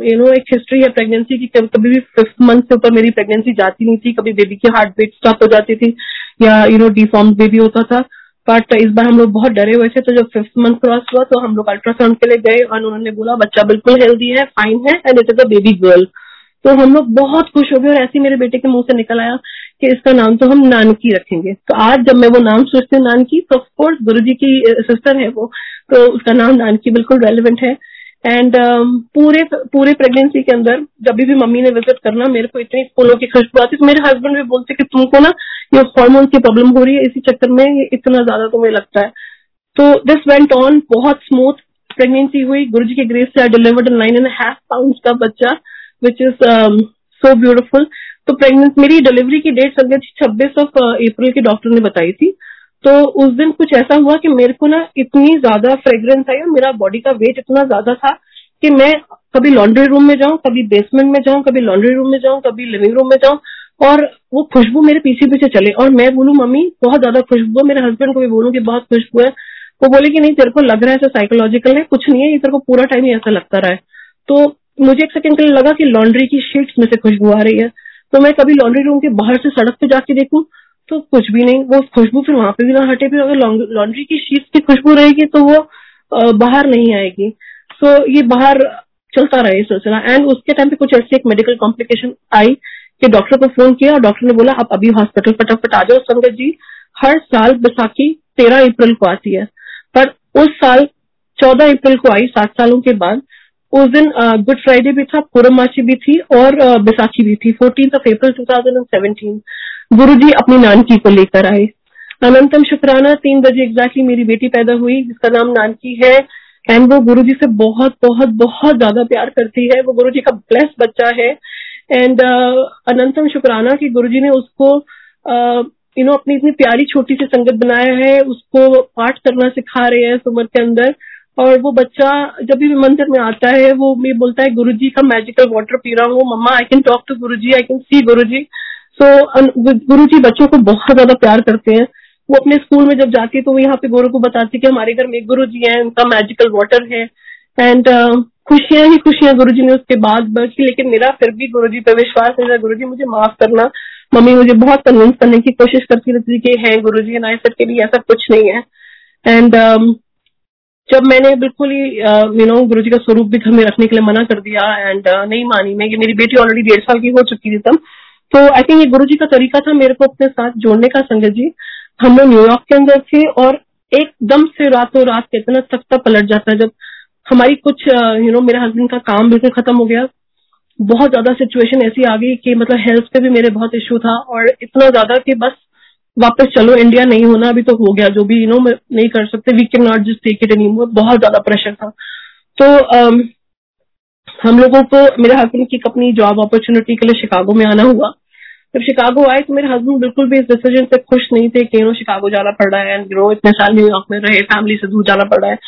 यू नो एक हिस्ट्री है प्रेगनेंसी की, कभी भी फिफ्थ मंथ से ऊपर मेरी प्रेगनेंसी जाती नहीं थी, कभी बेबी की हार्ट बीट स्टॉप हो जाती थी, या यू नो डिफॉर्म बेबी होता था. बट इस बार हम लोग बहुत डरे हुए थे तो जब फिफ्थ मंथ क्रॉस हुआ तो हम लोग अल्ट्रासाउंड के लिए गए, और उन्होंने बोला, बच्चा बिल्कुल हेल्दी है फाइन है and it is a baby girl तो हम लोग बहुत खुश हो गए, और ऐसे मेरे बेटे के मुँह से निकल आया कि इसका नाम तो हम नानकी रखेंगे। तो आज जब मैं वो नाम सोचती हूँ, नानकी तो ऑफकोर्स गुरु जी की सिस्टर है वो तो उसका नाम नानकी बिल्कुल रेलिवेंट है। एंड पूरे पूरे प्रेगनेंसी के अंदर जब भी मम्मी ने विज़िट करना, मेरे को इतनी फूलों की खुशबू आती तो मेरे हस्बैंड भी बोलते कि तुमको ना ये हॉर्मोन की प्रॉब्लम हो रही है, इसी चक्कर में ये इतना ज़्यादा तुम्हें लगता है। तो दिस वेंट ऑन बहुत स्मूथ प्रेगनेंसी हुई। गुरु जी के ग्रेस से I delivered nine and half pound का बच्चा विच इज़ सो ब्यूटिफुल तो प्रेगनेंट मेरी डिलीवरी की डेट संगत छब्बीस ऑफ़ अप्रैल की डॉक्टर ने बताई थी। तो उस दिन कुछ ऐसा हुआ कि मेरे को ना इतनी ज़्यादा फ्रेग्रेंस आई और मेरा बॉडी का वेट इतना ज़्यादा था कि मैं कभी लॉन्ड्री रूम में जाऊँ, कभी बेसमेंट में जाऊँ, कभी लॉन्ड्री रूम में जाऊँ, कभी लिविंग रूम में जाऊँ और वो खुशबू मेरे पीछे पीछे चले और मैं बोलूँ, मम्मी, बहुत ज़्यादा खुशबू है। मेरे हस्बैंड को भी बोलूँ कि बहुत खुशबू है। वो बोले कि नहीं, तेरे को लग रहा है साइकोलॉजिकल है कुछ नहीं है, ये तेरे को पूरा टाइम ही ऐसा लगता रहा है। तो मुझे एक सेकंड के लिए लगा कि लॉन्ड्री की शीट्स में से खुशबू आ रही है। तो मैं कभी लॉन्ड्री रूम के बाहर से सड़क पे जाके देखूँ तो कुछ भी नहीं। वो खुशबू फिर वहाँ पे भी ना हटे। फिर अगर लॉन्ड्री की शीट की खुशबू रहेगी तो वो बाहर नहीं आएगी। सो ये बाहर चलता रहे सिलसिला। एंड उसके टाइम पे कुछ ऐसी एक मेडिकल कॉम्प्लिकेशन आई कि डॉक्टर को फ़ोन किया। और डॉक्टर ने बोला, आप अभी हॉस्पिटल फटाफट आ जाओ, संगत जी। हर साल बैसाखी तेरह अप्रैल को आती है। पर उस साल चौदह अप्रैल को आई, सात सालों के बाद। उस दिन गुड फ्राइडे भी था पूर्णमासी भी थी और बैसाखी भी थी fourteen of April to Guru जी अपनी नानकी को लेकर आए। अनंतम शुक्राना तीन बजे एग्जैक्टली मेरी बेटी पैदा हुई जिसका नाम नानकी है एंड वो गुरु जी से बहुत बहुत बहुत ज़्यादा प्यार करती है। वो गुरु जी का ब्लेस बच्चा है एंड uh, अनंतम शुक्राना कि गुरु जी ने उसको यू नो अपनी इतनी प्यारी छोटी सी संगत बनाया है उसको पाठ करना सिखा रहे हैं उम्र के अंदर। और वो बच्चा जब भी मंदिर में आता है वो मैं बोलता है गुरु जी का मैजिकल वाटर पी रहा हूँ। Mama I can talk to Guru ji I can see गुरु जी सो गुरु जी बच्चों को बहुत ज़्यादा प्यार करते हैं। वो अपने स्कूल में जब जाती है तो वो यहाँ पे गुरु को बताती है कि हमारे घर में एक गुरु जी है उनका मैजिकल वाटर है। एंड uh, खुशियाँ ही खुशियाँ गुरु जी ने उसके बाद बची लेकिन मेरा फिर भी गुरु जी पे विश्वास है गुरु जी मुझे माफ़ करना। मम्मी मुझे बहुत कन्विंस करने की कोशिश करती रहती कि है गुरु जी नाय सर के लिए ऐसा कुछ नहीं है। एंड जब मैंने बिल्कुल ही यू नो गुरु जी का स्वरूप भी घर में रखने के लिए मना कर दिया एंड uh, नहीं मानी मैं कि मेरी बेटी ऑलरेडी डेढ़ साल की हो चुकी थी तब तो आई थिंक ये गुरु जी का तरीका था मेरे को अपने साथ जोड़ने का संगत जी। हम लोग न्यूयॉर्क के अंदर थे और एकदम से रातों रात कितना तख्ता पलट जाता है। जब हमारी कुछ you uh, know you know, मेरे हस्बैंड का काम बिल्कुल खत्म हो गया। बहुत ज़्यादा सिचुएशन ऐसी आ गई कि मतलब हेल्थ पे भी मेरे बहुत इश्यू था और इतना ज़्यादा कि बस वापस चलो इंडिया नहीं होना अभी तो हो गया जो भी यू नो नहीं कर सकते we can not just take it any more बहुत ज़्यादा प्रेशर था। तो um, हम लोगों को मेरे हस्बैंड की अपनी जॉब अपॉर्चुनिटी के लिए शिकागो में आना हुआ। जब शिकागो आए तो मेरे हस्बैंड बिल्कुल भी इस डिसीज़न से खुश नहीं थे कि नो शिकागो जाना पड़ रहा है एंड ग्रो इतने साल न्यूयॉर्क में रहे फैमिली से दूर जाना पड़ रहा है।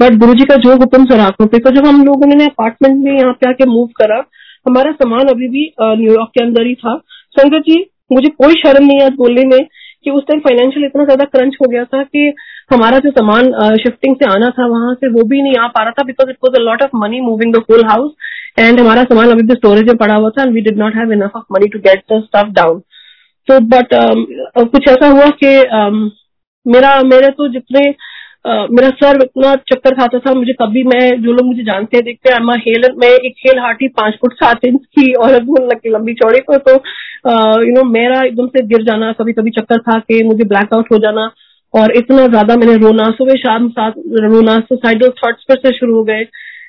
बट गुरु जी का जो हुक्म सर आँखों पे तो जब हम लोगों ने अपार्टमेंट में यहाँ पे आके मूव करा हमारा सामान अभी भी न्यूयॉर्क के अंदर ही था। संगत जी मुझे कोई शर्म नहीं है बोलने में कि उस टाइम फाइनेंशियल इतना ज़्यादा क्रंच हो गया था कि हमारा जो सामान शिफ्टिंग से आना था वहाँ से वो भी नहीं आ पा रहा था because it was a lot of money moving the whole house and हमारा सामान अभी भी स्टोरेज में पड़ा हुआ था and we did not have enough of money to get the stuff down तो बट कुछ ऐसा हुआ कि um, मेरा मेरे तो जितने मेरा सर इतना चक्कर खाता था, मुझे कभी मैं, जो लोग मुझे जानते हैं, देखते हैं हेल मैं एक हेल हार्टी पाँच फुट सात इंच की और लंबी चौड़ी को तो यू नो मेरा एकदम से गिर जाना कभी कभी चक्कर था कि मुझे ब्लैकआउट हो जाना और इतना ज़्यादा मैंने रोना, सुबह शाम साथ रोना सुसाइडल थॉट्स पर से शुरू हो गए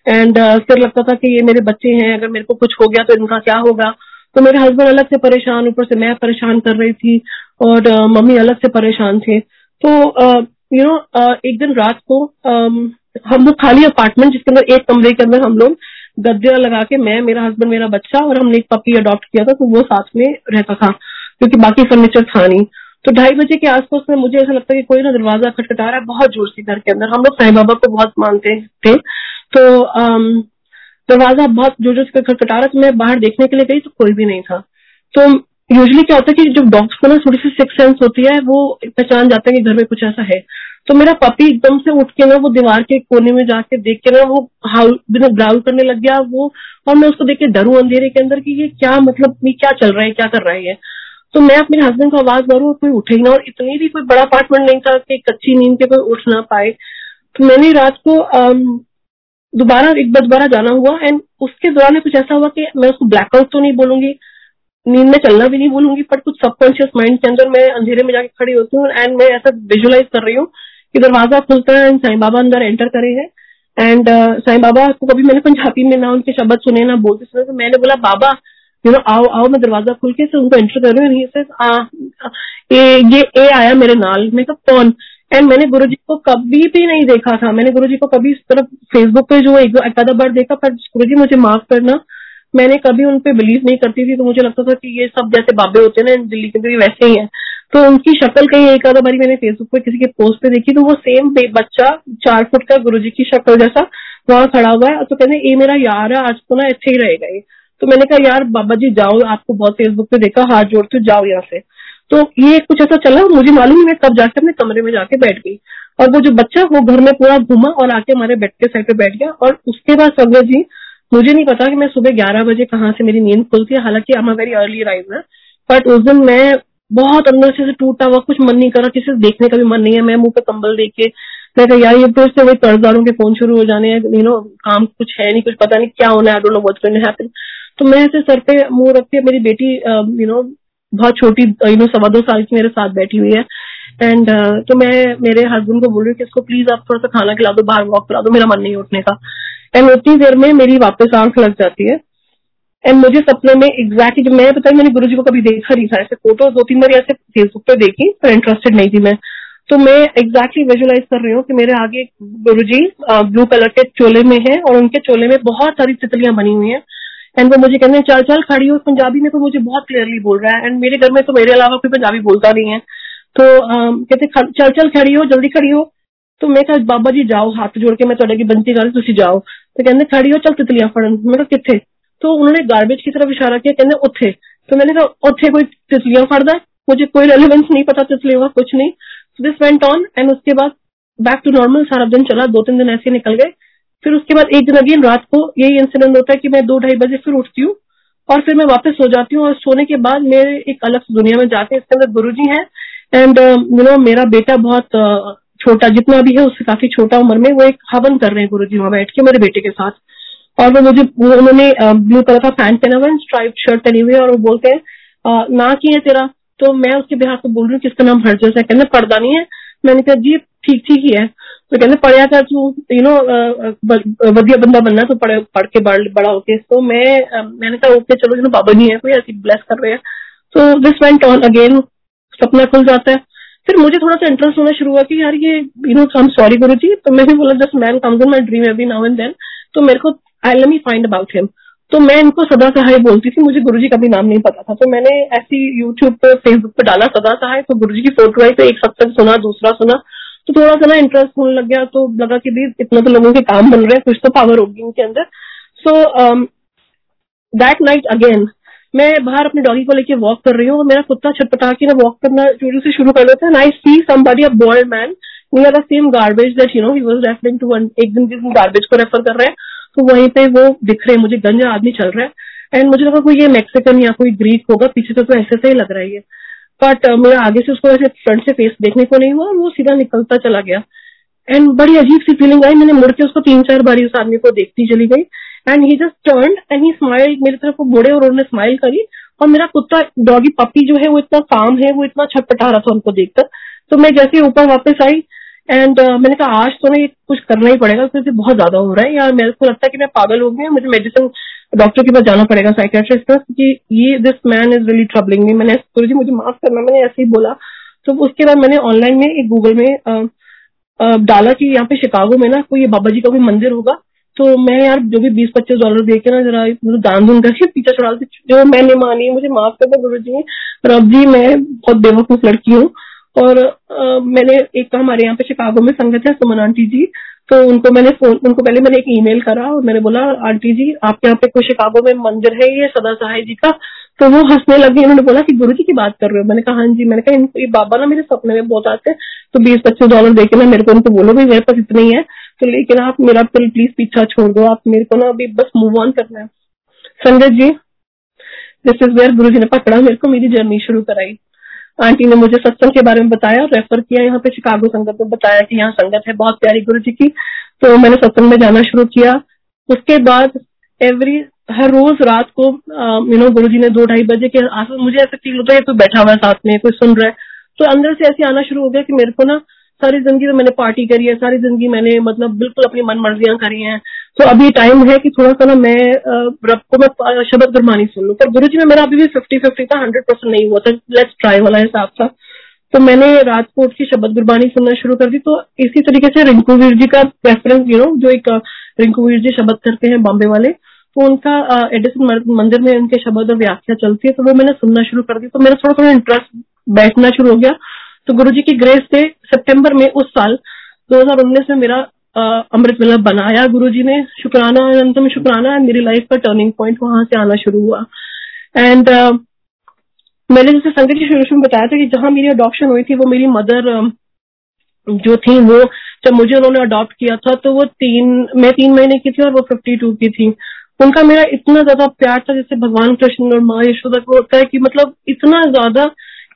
एंड फिर लगता था कि ये मेरे बच्चे हैं, अगर मेरे को कुछ हो गया तो इनका क्या होगा? तो मेरे हस्बैंड अलग से परेशान, ऊपर से मैं परेशान कर रही थी और मम्मी अलग से परेशान थे। तो यू नो uh, एक दिन रात को um, हम लोग खाली अपार्टमेंट जिसके अंदर एक कमरे के अंदर हम लोग गद्दे लगा के मैं मेरा हस्बैंड मेरा बच्चा और हमने एक पपी अडॉप्ट किया था तो वो साथ में रहता था क्योंकि बाकी फर्नीचर था नहीं। तो ढाई बजे के आसपास में मुझे ऐसा लगता है कि कोई ना दरवाज़ा खटखटा रहा है बहुत ज़ोर से घर के अंदर। हम लोग साईं बाबा को बहुत मानते थे। तो दरवाज़ा बहुत ज़ोर ज़ोर से खटखटा रहा तो मैं बाहर देखने के लिए गई तो कोई भी नहीं था। तो यूजली क्या होता है कि जब डॉग्स को ना थोड़ी सी सिक्स सेंस होती है, वो पहचान जाते हैं कि घर में कुछ ऐसा है। तो मेरा पपी एकदम से उठ के ना, वो दीवार के कोने में जाके देख के ना, वो हाउ ग्राउल करने लग गया, वो, और मैं उसको देख के डरू अंधेरे के अंदर कि ये क्या मतलब ये क्या चल रहा है, क्या कर रहा है तो मैं अपने हस्बैंड को आवाज़ मारू कोई उठे ही ना, और इतनी भी कोई बड़ा अपार्टमेंट नहीं था कि कच्ची नींद के कोई उठ ना पाए। तो मैंने रात को दोबारा, एक बार दोबारा जाना हुआ एंड उसके दौरान कुछ ऐसा हुआ कि मैं उसको ब्लैकआउट तो नहीं बोलूँगी। नींद में चलना भी नहीं बोलूँगी बट कुछ सबकॉन्शियस माइंड के अंदर मैं अंधेरे में जाके खड़ी होती हूँ एंड मैं ऐसा विजुअलाइज कर रही हूँ कि दरवाज़ा खुलता है एंड साईं बाबा अंदर एंटर करे हैं एंड साईं बाबा को कभी मैंने पंजाबी में ना उनके शब्द सुने, ना बोलते सुने तो मैंने बोला, बाबा यू नो आओ आओ, मैं दरवाज़ा खुल के उनको एंटर कर रही हूँ ये ए आया मेरे नाल, मैं कहा, कौन? एंड मैंने गुरु जी को कभी भी नहीं देखा था, मैंने गुरु जी को कभी इस तरफ़ फेसबुक पे जो एक आधा बार देखा, पर गुरु जी मुझे माफ़ करना मैंने कभी उन पे बिलीव नहीं करती थी तो मुझे लगता था कि ये सब जैसे बाबे होते हैं ना, दिल्ली के भी वैसे ही है। तो उनकी शक्ल कहीं एक आधा बारी मैंने फेसबुक पे किसी के पोस्ट पे देखी तो वो सेम बच्चा चार फुट का गुरु की शक्ल जैसा वहाँ खड़ा हुआ है तो कहते ये मेरा यार है, आज तो ना अच्छे ही रहेगा ये। तो मैंने कहा, यार, बाबा जी, जाओ, आपको बहुत फेसबुक पे देखा, हाथ जोड़ते जाओ यहाँ से। तो ये कुछ ऐसा चला, मुझे मालूम नहीं, मैं कब जाके अपने कमरे में जाके बैठ गई। और वो जो बच्चा, वो घर में पूरा घूमा और आके हमारे बेड के साइड पे बैठ गया। और उसके बाद संगत जी मुझे नहीं पता कि मैं सुबह ग्यारह बजे कहाँ से मेरी नींद खुलती है। हालाँकि I am very early riser but उस दिन मैं बहुत अंदर से टूटा हुआ, कुछ मन नहीं कर रहा, किसी से देखने का भी मन नहीं है। मैं मुँह पे कंबल देख के, मैं कहा, यार, ये फिर से वही कर्जदारों के फ़ोन शुरू हो जाने हैं। यू नो काम कुछ है नहीं, कुछ पता नहीं क्या होना है। आई डोंट नो हैपन तो मैं ऐसे सर पे मुँह रख के, मेरी बेटी यू नो बहुत छोटी यू नो सवा दो साल की मेरे साथ बैठी हुई है। एंड uh, तो मैं मेरे हस्बैंड को बोल रही हूँ कि इसको प्लीज़ आप थोड़ा सा खाना खिला दो बाहर वॉक करा दो मेरा मन नहीं उठने का। एंड उतनी देर में मेरी वापस आँख लग जाती है। एंड मुझे सपने में एग्जैक्टली जो मैं बताया मैंने गुरु जी को कभी देखा नहीं था। ऐसे फ़ोटो दो तीन बार ऐसे फेसबुक पे देखी पर इंटरेस्टेड नहीं थी मैं। तो मैं एग्जैक्टली विजुअलाइज कर रही हूँ कि मेरे आगे गुरु जी ब्लू कलर के चोले में है और उनके चोले में बहुत सारी तितलियाँ बनी हुई हैं। एंड वो मुझे कहते हैं चल चल खड़ी हो पंजाबी में तो मुझे बहुत क्लियरली बोल रहा है। एंड मेरे घर में तो मेरे अलावा कोई पंजाबी बोलता नहीं है। तो कहते चल चल खड़ी हो जल्दी खड़ी हो तो मैं कहा बाबा जी जाओ हाथ जोड़ के मैं ਤੁਹਾਡੇ की बनती कर तुम जाओ तो कहते खड़ी हो चल तितलियां फड़न मैं कहा कितने तो उन्होंने गार्बेज की तरफ इशारा किया कहते उथे तो मैंने कहा उथे कोई तितलियां फड़दा मुझे कोई रेलिवेंस नहीं पता तितलियों का कुछ नहीं so this went on and उसके बाद बैक टू नॉर्मल सारा दिन चला दो तीन दिन ऐसे निकल गए फिर उसके बाद एक दिन अगेन रात को यही इंसिडेंट होता है कि मैं दो ढाई बजे फिर उठती हूँ और फिर मैं वापस सो जाती हूँ और सोने के बाद मेरे एक अलग दुनिया में जाते हैं इसके अंदर गुरु जी है एंड यू नो मेरा बेटा बहुत uh, छोटा जितना भी है उससे काफ़ी छोटा उम्र में वो एक हवन कर रहे हैं गुरु जी वहाँ बैठ के मेरे बेटे के साथ। और वो मुझे उन्होंने ब्लू कलर का पैंट पहना हुआ है स्ट्राइप शर्ट पहनी हुई है और वो बोलते हैं ना की है तेरा? तो मैं उसके बिहार से बोल रही हूँ किसका नाम हरजस है। कहते पर्दा नहीं है? मैंने कहा जी ठीक ठीक ही है। तो कहते पढ़िया कर तू यू नो वधिया बंदा बनना तो पढ़ पढ़ के बड़ा होके। तो मैं मैंने कहा ओके चलो यू बाबा जी है कोई ऐसी ब्लेस कर रहे हैं। तो दिस वेंट ऑन अगेन सपना खुल जाता है। फिर मुझे थोड़ा सा इंटरेस्ट होना शुरू हुआ कि यार ये you know I am sorry Guru ji तो मैंने बोला just man comes in my dream every now and then तो मेरे को I let me find about him तो मैं इनको सदा सहाय बोलती थी, मुझे गुरुजी का भी नाम नहीं पता था। तो मैंने ऐसी यूट्यूब पे फेसबुक पे डाला सदा सहाय तो गुरुजी की फ़ोटो आई तो एक सत्संग सुना, दूसरा सुना। तो थोड़ा सा ना इंटरेस्ट होने लग गया तो लगा कि भी इतना तो लोगों के काम बन रहे हैं, कुछ तो पावर होगी उनके अंदर। सो दैट नाइट अगेन मैं बाहर अपने डॉगी को लेके वॉक कर रही हूँ मेरा कुत्ता छटपटा के ना वॉक करना शुरू से शुरू कर देता है। I see somebody a boiled man near the same garbage that you know he was referring to एक दिन जिस गार्बेज को रेफर कर रहे हैं तो वहीं पे वो दिख रहे हैं मुझे गंजा आदमी चल रहा है। एंड मुझे लगा कोई ये मैक्सिकन या कोई ग्रीक होगा पीछे तो, तो ऐसे से ही लग रहा है ये। बट uh, मेरा आगे से उसको ऐसे फ्रंट से फेस देखने को नहीं हुआ और वो सीधा निकलता चला गया। एंड बड़ी अजीब सी फीलिंग आई मैंने मुड़ के उसको तीन चार बारी उस आदमी को देखती चली गई। And he just turn and he smile मेरी तरफ़ वो मुड़े और उन्होंने स्माइल करी। और मेरा कुत्ता डॉगी पपी जो है वो इतना काम है वो इतना छटपटा रहा था उनको देखकर। तो मैं जैसे ऊपर वापस आई एंड uh, मैंने कहा आज तो ना ये कुछ करना ही पड़ेगा क्योंकि बहुत ज़्यादा हो रहा है। यार मेरे को लगता है कि मैं पागल हो गई मुझे मेडिसिन डॉक्टर के पास जाना पड़ेगा साइकेट्रिस्ट का क्योंकि ये this man is really troubling me मैंने गुरु जी मुझे माफ़ करना। मैंने ऐसे ही बोला। तो उसके बाद मैंने ऑनलाइन में एक गूगल में डाला कि यहाँ पे शिकागो में ना कोई बाबा जी का कोई मंदिर होगा। तो मैं यार जो भी बीस पच्चीस डॉलर दे के ना जरा दान दून करके पीछा छुड़ा जो मैंने मानी मुझे माफ़ कर दो गुरु जी रब जी मैं बहुत बेवकूफ़ लड़की हूँ। और आ, मैंने एक तो हमारे यहाँ पे शिकागो में संगत है सुमन आंटी जी। तो उनको मैंने फ़ोन उनको पहले मैंने एक ईमेल करा और मैंने बोला आंटी जी आपके यहाँ पे कोई शिकागो में मंदिर है ये सदा सहाय जी का? तो वो हंसने लगी उन्होंने बोला कि गुरु जी की बात कर रहे हो। मैंने कहा हाँ जी। मैंने कहा इनको ये बाबा ना मेरे सपने में बहुत आते हैं। तो बीस पच्चीस डॉलर देके ना मेरे को उनको बोलो भाई मेरे पास इतने ही है। तो लेकिन आप मेरा प्लीज़ पीछा छोड़ दो। आप मेरे को ना अभी बस मूव ऑन करना है। संगत जी दिस इज़ वेयर गुरु जी ने पकड़ा। मेरे को मेरी जर्नी शुरू कराई। आंटी ने मुझे सत्संग के बारे में बताया रेफर किया यहाँ पे शिकागो संगत में बताया कि यहाँ संगत है। बहुत प्यारी गुरु जी की। तो मैंने सत्संग में जाना शुरू किया। उसके बाद एवरी हर रोज रात को यू नो गुरु जी ने दो ढाई बजे के आस मुझे ऐसा फील होता है कोई बैठा हुआ है साथ में, कोई सुन रहा है। तो अंदर से ऐसे आना शुरू हो गया कि मेरे को ना सारी ज़िंदगी तो मैंने पार्टी करी है, सारी ज़िंदगी मैंने मतलब बिल्कुल अपनी मन मर्जियाँ करी हैं। तो अभी टाइम है कि थोड़ा सा ना मैं रब को मैं शब्द गुरबानी सुन लू। पर गुरु जी में मेरा अभी भी फिफ्टी फिफ्टी था हंड्रेड परसेंट नहीं हुआ था। लेट्स ट्राई वाला हिसाब था। तो मैंने रात को शब्द गुरबानी सुनना शुरू कर दी। तो इसी तरीके से रिंकू वीर जी का रेफरेंस यू नो जो एक रिंकू वीर जी शब्द करते हैं बॉम्बे वाले तो उनका एडिसन मंदिर में उनके शब्द और व्याख्या चलती है। तो वो मैंने सुनना शुरू कर दी। तो मेरा थोड़ा थोड़ा इंटरेस्ट बैठना शुरू हो गया। तो गुरु जी की ग्रेस से सितंबर में उस साल 2019 में मेरा अमृत वेला बनाया गुरु जी ने। शुक्राना अनंतम शुक्राना मेरी लाइफ का टर्निंग पॉइंट वहाँ से आना शुरू हुआ। एंड uh, मैंने जैसे संगत की शुरू में बताया था कि जहाँ मेरी अडॉप्शन हुई थी वो मेरी मदर जो थी वो जब मुझे उन्होंने अडॉप्ट किया था तो वो तीन मैं तीन महीने की थी और वो फिफ्टी टू की थी। उनका मेरा इतना ज़्यादा प्यार था जैसे भगवान कृष्ण और माँ यशोदा को होता है कि मतलब इतना ज़्यादा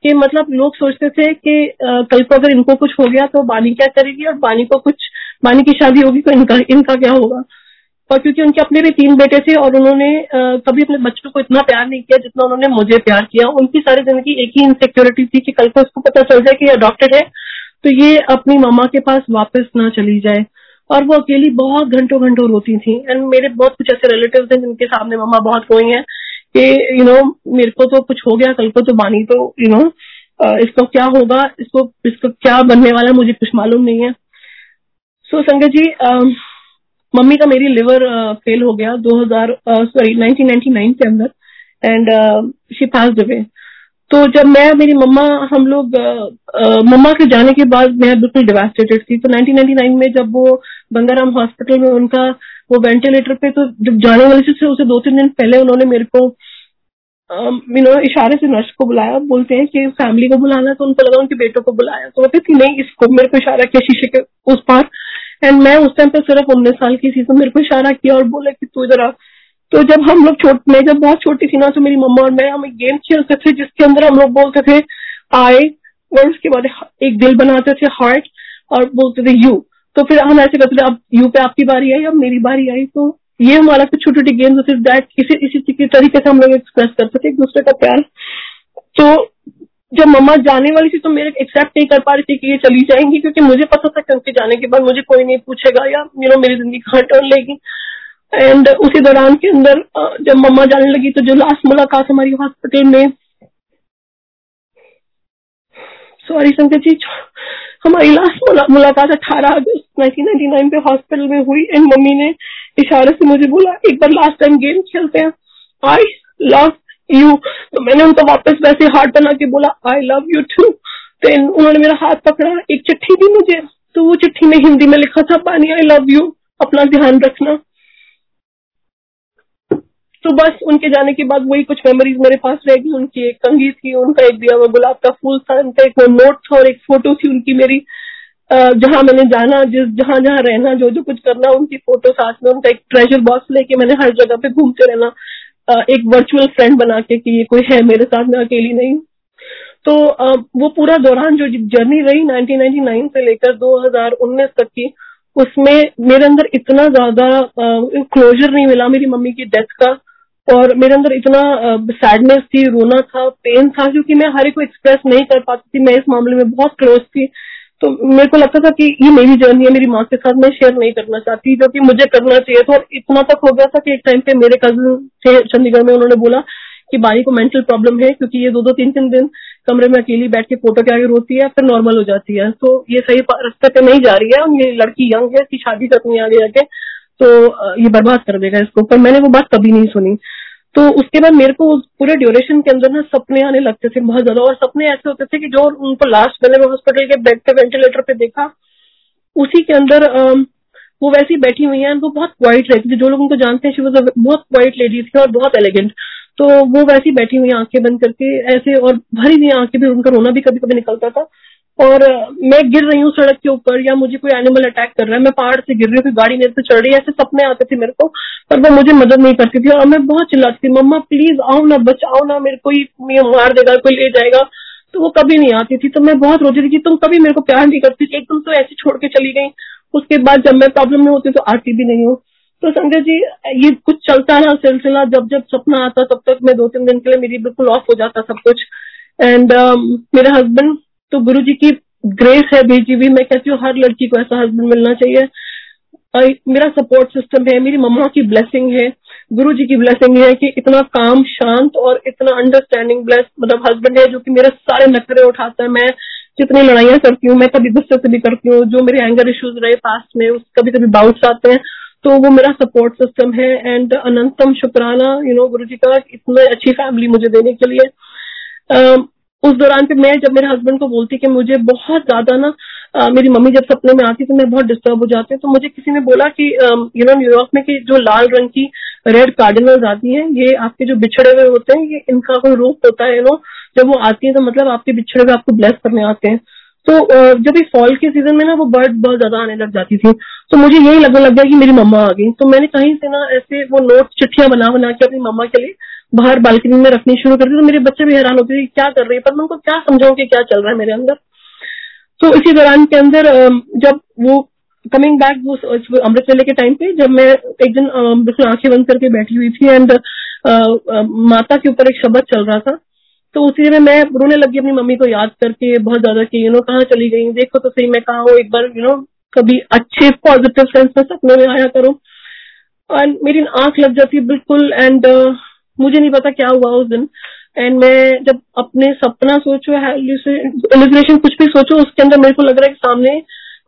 कि मतलब लोग सोचते थे कि कल को अगर इनको कुछ हो गया तो बानी क्या करेगी और बानी को कुछ, बानी की शादी होगी तो इनका इनका क्या होगा? और क्योंकि उनके अपने भी तीन बेटे थे और उन्होंने कभी अपने बच्चों को इतना प्यार नहीं किया जितना उन्होंने मुझे प्यार किया। उनकी सारी ज़िंदगी एक ही इनसिक्योरिटी थी कि कल को उसको पता चल जाए कि ये डॉक्टर है तो ये अपनी मामा के पास वापस ना चली जाए। और वो अकेली बहुत घंटों घंटों रोती थी। एंड मेरे बहुत कुछ ऐसे रिलेटिव थे जिनके सामने मामा बहुत रोई हैं। कि यू नो मेरे को तो कुछ हो गया कल को तो बानी तो यू नो इसको क्या होगा इसको इसको क्या बनने वाला मुझे कुछ मालूम नहीं है। सो so, संगत जी मम्मी का मेरी लिवर फेल हो गया 2000 सॉरी 1999 के अंदर एंड शी पास अवे तो जब मैं मेरी मम्मा हम लोग मम्मा के जाने के बाद मैं बिल्कुल डिवास्टेटेड थी। तो 1999 में जब वो बंगाराम हॉस्पिटल में उनका वो वेंटिलेटर पे तो जब जाने वाले से उसे दो तीन दिन पहले उन्होंने मेरे को यू नो इशारे से नर्स को बुलाया। बोलते हैं कि फैमिली को बुलाना तो उनको लगा उनके बेटों को बुलाया। तो बोलते थी नहीं, इसको मेरे को इशारा किया शीशे के उस पार। एंड मैं उस टाइम पे सिर्फ़ उन्नीस साल की थी तो मेरे को इशारा किया और बोले कि तू इधर आ। तो जब हम लोग छोट, मैं जब बहुत छोटी थी ना तो मेरी मम्मा और मैं, हम एक गेम खेलते थे, जिसके अंदर हम लोग बोलते थे आई और उसके बाद एक दिल बनाते थे हार्ट और बोलते थे यू तो फिर हम ऐसे करते थे, अब यू पे आपकी बारी आई, अब मेरी बारी आई। तो ये हमारा कुछ छोटी छोटी गेम्स होती दैट इसी इसी तरीके से हम लोग एक्सप्रेस करते थे एक दूसरे का प्यार। तो जब मम्मा जाने वाली थी तो मेरे एक्सेप्ट नहीं कर पा रही थी कि ये चली जाएँगी, क्योंकि मुझे पता था कि उनके जाने के बाद मुझे कोई नहीं पूछेगा, या यू नो मेरी ज़िंदगी कहाँ टर्न लेगी। एंड उसी दौरान के अंदर जब मम्मा जाने लगी तो जो लास्ट मुलाकात हमारी हॉस्पिटल में सॉरी संकट जी। हमारी लास्ट मुलाकात अठारह अगस्त 1999 पे हॉस्पिटल में हुई एंड मम्मी ने इशारे से मुझे बोला, एक बार लास्ट टाइम गेम खेलते हैं। आई लव यू तो मैंने उनको वापस वैसे हार्ट बना के बोला I love you too then उन्होंने मेरा हाथ पकड़ा, एक चिट्ठी दी मुझे तो वो चिट्ठी में हिंदी में लिखा था, पानी आई लव यू अपना ध्यान रखना। तो बस उनके जाने के बाद वही कुछ मेमोरीज मेरे पास रह गई, उनकी एक कंगी थी उनका एक दिया हुआ गुलाब का फूल था, उनका एक नोट था और एक फ़ोटो थी उनकी मेरी जहाँ मैंने जाना, जिस जहाँ जहाँ रहना, जो जो कुछ करना, उनकी फ़ोटो साथ में, उनका एक ट्रेजर बॉक्स लेके मैंने हर जगह पे घूमते रहना एक वर्चुअल फ्रेंड बना के कि ये कोई है मेरे साथ, मैं अकेली नहीं तो वो पूरा दौरान जो जर्नी रही 1999 से लेकर 2019 तक की, उसमें मेरे अंदर इतना ज़्यादा क्लोजर नहीं मिला मेरी मम्मी की डेथ का। और मेरे अंदर इतना सैडनेस थी, रोना था पेन था, क्योंकि मैं हर एक को एक्सप्रेस नहीं कर पाती थी। मैं इस मामले में बहुत क्लोज थी। तो मेरे को लगता था कि ये मेरी जर्नी है, मेरी माँ के साथ मैं शेयर नहीं करना चाहती, जो कि मुझे करना चाहिए था। और इतना तक हो गया था कि एक टाइम पे मेरे कज़न थे चंडीगढ़ में, उन्होंने बोला कि बाई को मेंटल प्रॉब्लम है, क्योंकि ये दो दो तीन तीन दिन कमरे में अकेली बैठ के फ़ोटो के आगे रोती है, फिर नॉर्मल हो जाती है। तो ये सही रास्ते पे नहीं जा रही है। ये लड़की यंग है, इसकी शादी करनी आगे जाके। तो ये बर्बाद कर देगा इसको। पर मैंने वो बात कभी नहीं सुनी। तो उसके बाद मेरे को पूरे ड्यूरेशन के अंदर ना सपने आने लगते थे बहुत ज़्यादा। और सपने ऐसे होते थे कि जो उनको लास्ट मैंने हॉस्पिटल के बेड पे वेंटिलेटर पे देखा, उसी के अंदर वो वैसी बैठी हुई है। वो बहुत क्वाइट रहती थी। जो लोग उनको जानते हैं वॉज़ बहुत क्वाइट लेडी थी और बहुत एलिगेंट तो वो वैसी बैठी हुई आँखें बंद करके, ऐसे और भरी हुई आँखें भी उनका रोना भी कभी कभी निकलता था। और मैं गिर रही हूँ सड़क के ऊपर या मुझे कोई एनिमल अटैक कर रहा है मैं पहाड़ से गिर रही हूँ कोई गाड़ी मेरे से चढ़ रही है ऐसे सपने आते थे मेरे को पर वो मुझे मदद नहीं करती थी और मैं बहुत चिल्लाती थी मम्मा प्लीज़ आओ ना बचाओ ना मेरे को मार देगा कोई ले जाएगा। तो वो कभी नहीं आती थी तो मैं बहुत रोती थी कि तुम कभी मेरे को प्यार नहीं करती थी एकदम तो ऐसे छोड़ के चली गई। उसके बाद जब मैं प्रॉब्लम में होती तो आती भी नहीं हूँ तो संजय जी ये कुछ चलता रहा सिलसिला जब जब सपना आता तब तक मैं दो तीन दिन के लिए मेरी बिल्कुल ऑफ़ हो जाता सब कुछ। एंड uh, मेरे हस्बैंड तो गुरु जी की ग्रेस है हुई मैं कहती हूँ, हर लड़की को ऐसा हस्बैंड मिलना चाहिए। मेरा सपोर्ट सिस्टम है, मेरी मम्मा की ब्लेसिंग है, गुरु जी की ब्लेसिंग है कि इतना काम शांत और इतना अंडरस्टैंडिंग ब्लेस मतलब हस्बैंड है जो कि मेरे सारे नखरे उठाता है। मैं जितनी लड़ाइयाँ करती हूँ, मैं कभी गुस्से से भी करती हूँ। जो मेरे एंगर इश्यूज़ रहे पास्ट में, उस कभी कभी बाउट्स आते हैं। तो वो मेरा सपोर्ट सिस्टम है एंड अनंतम शुक्राना यू नो गुरु जी का इतनी अच्छी फैमिली मुझे देने के लिए। उस दौरान पे मैं जब मेरे हस्बैंड को बोलती कि मुझे बहुत ज़्यादा ना आ, मेरी मम्मी जब सपने में आती तो मैं बहुत डिस्टर्ब हो जाती हूँ। तो मुझे किसी ने बोला कि यू नो न्यूयॉर्क में कि जो लाल रंग की रेड कार्डिनल्स आती हैं ये आपके जो बिछड़े हुए होते हैं ये इनका कोई रूप होता है यू नो जब वो आती है तो मतलब आपके बिछड़े हुए आपको ब्लेस करने आते हैं। तो जब इस फॉल के सीज़न में ना वो बर्ड बहुत ज़्यादा आने लग जाती थी। तो मुझे यही लगने लग गया कि मेरी मम्मा आ गई। तो मैंने कहीं से ना ऐसे वो नोट चिट्ठियाँ बना बना के अपनी मम्मा के लिए बाहर बालकनी में रखनी शुरू कर दी तो मेरे बच्चे भी हैरान होते थे क्या कर रही है, पर मैं उनको क्या समझाऊं कि क्या चल रहा है मेरे अंदर। तो इसी दौरान के अंदर जब वो कमिंग बैक वो अमृत वेले के टाइम पे जब मैं एक दिन बिल्कुल आँखें बंद करके बैठी हुई थी एंड माता के ऊपर एक शब्द चल रहा था। तो उसी में मैं रोने लगी अपनी मम्मी को याद करके बहुत ज़्यादा कि यू नो कहाँ चली गई? देखो तो सही, मैं कहा हूँ? एक बार यू नो कभी अच्छे पॉजिटिव सेंस में सपने में आया करो। एंड मेरी आँख लग जाती बिल्कुल एंड मुझे नहीं पता क्या हुआ उस दिन। एंड मैं जब अपने सपना सोचो एलिब्रेशन कुछ भी सोचो उसके अंदर मेरे को लग रहा है कि सामने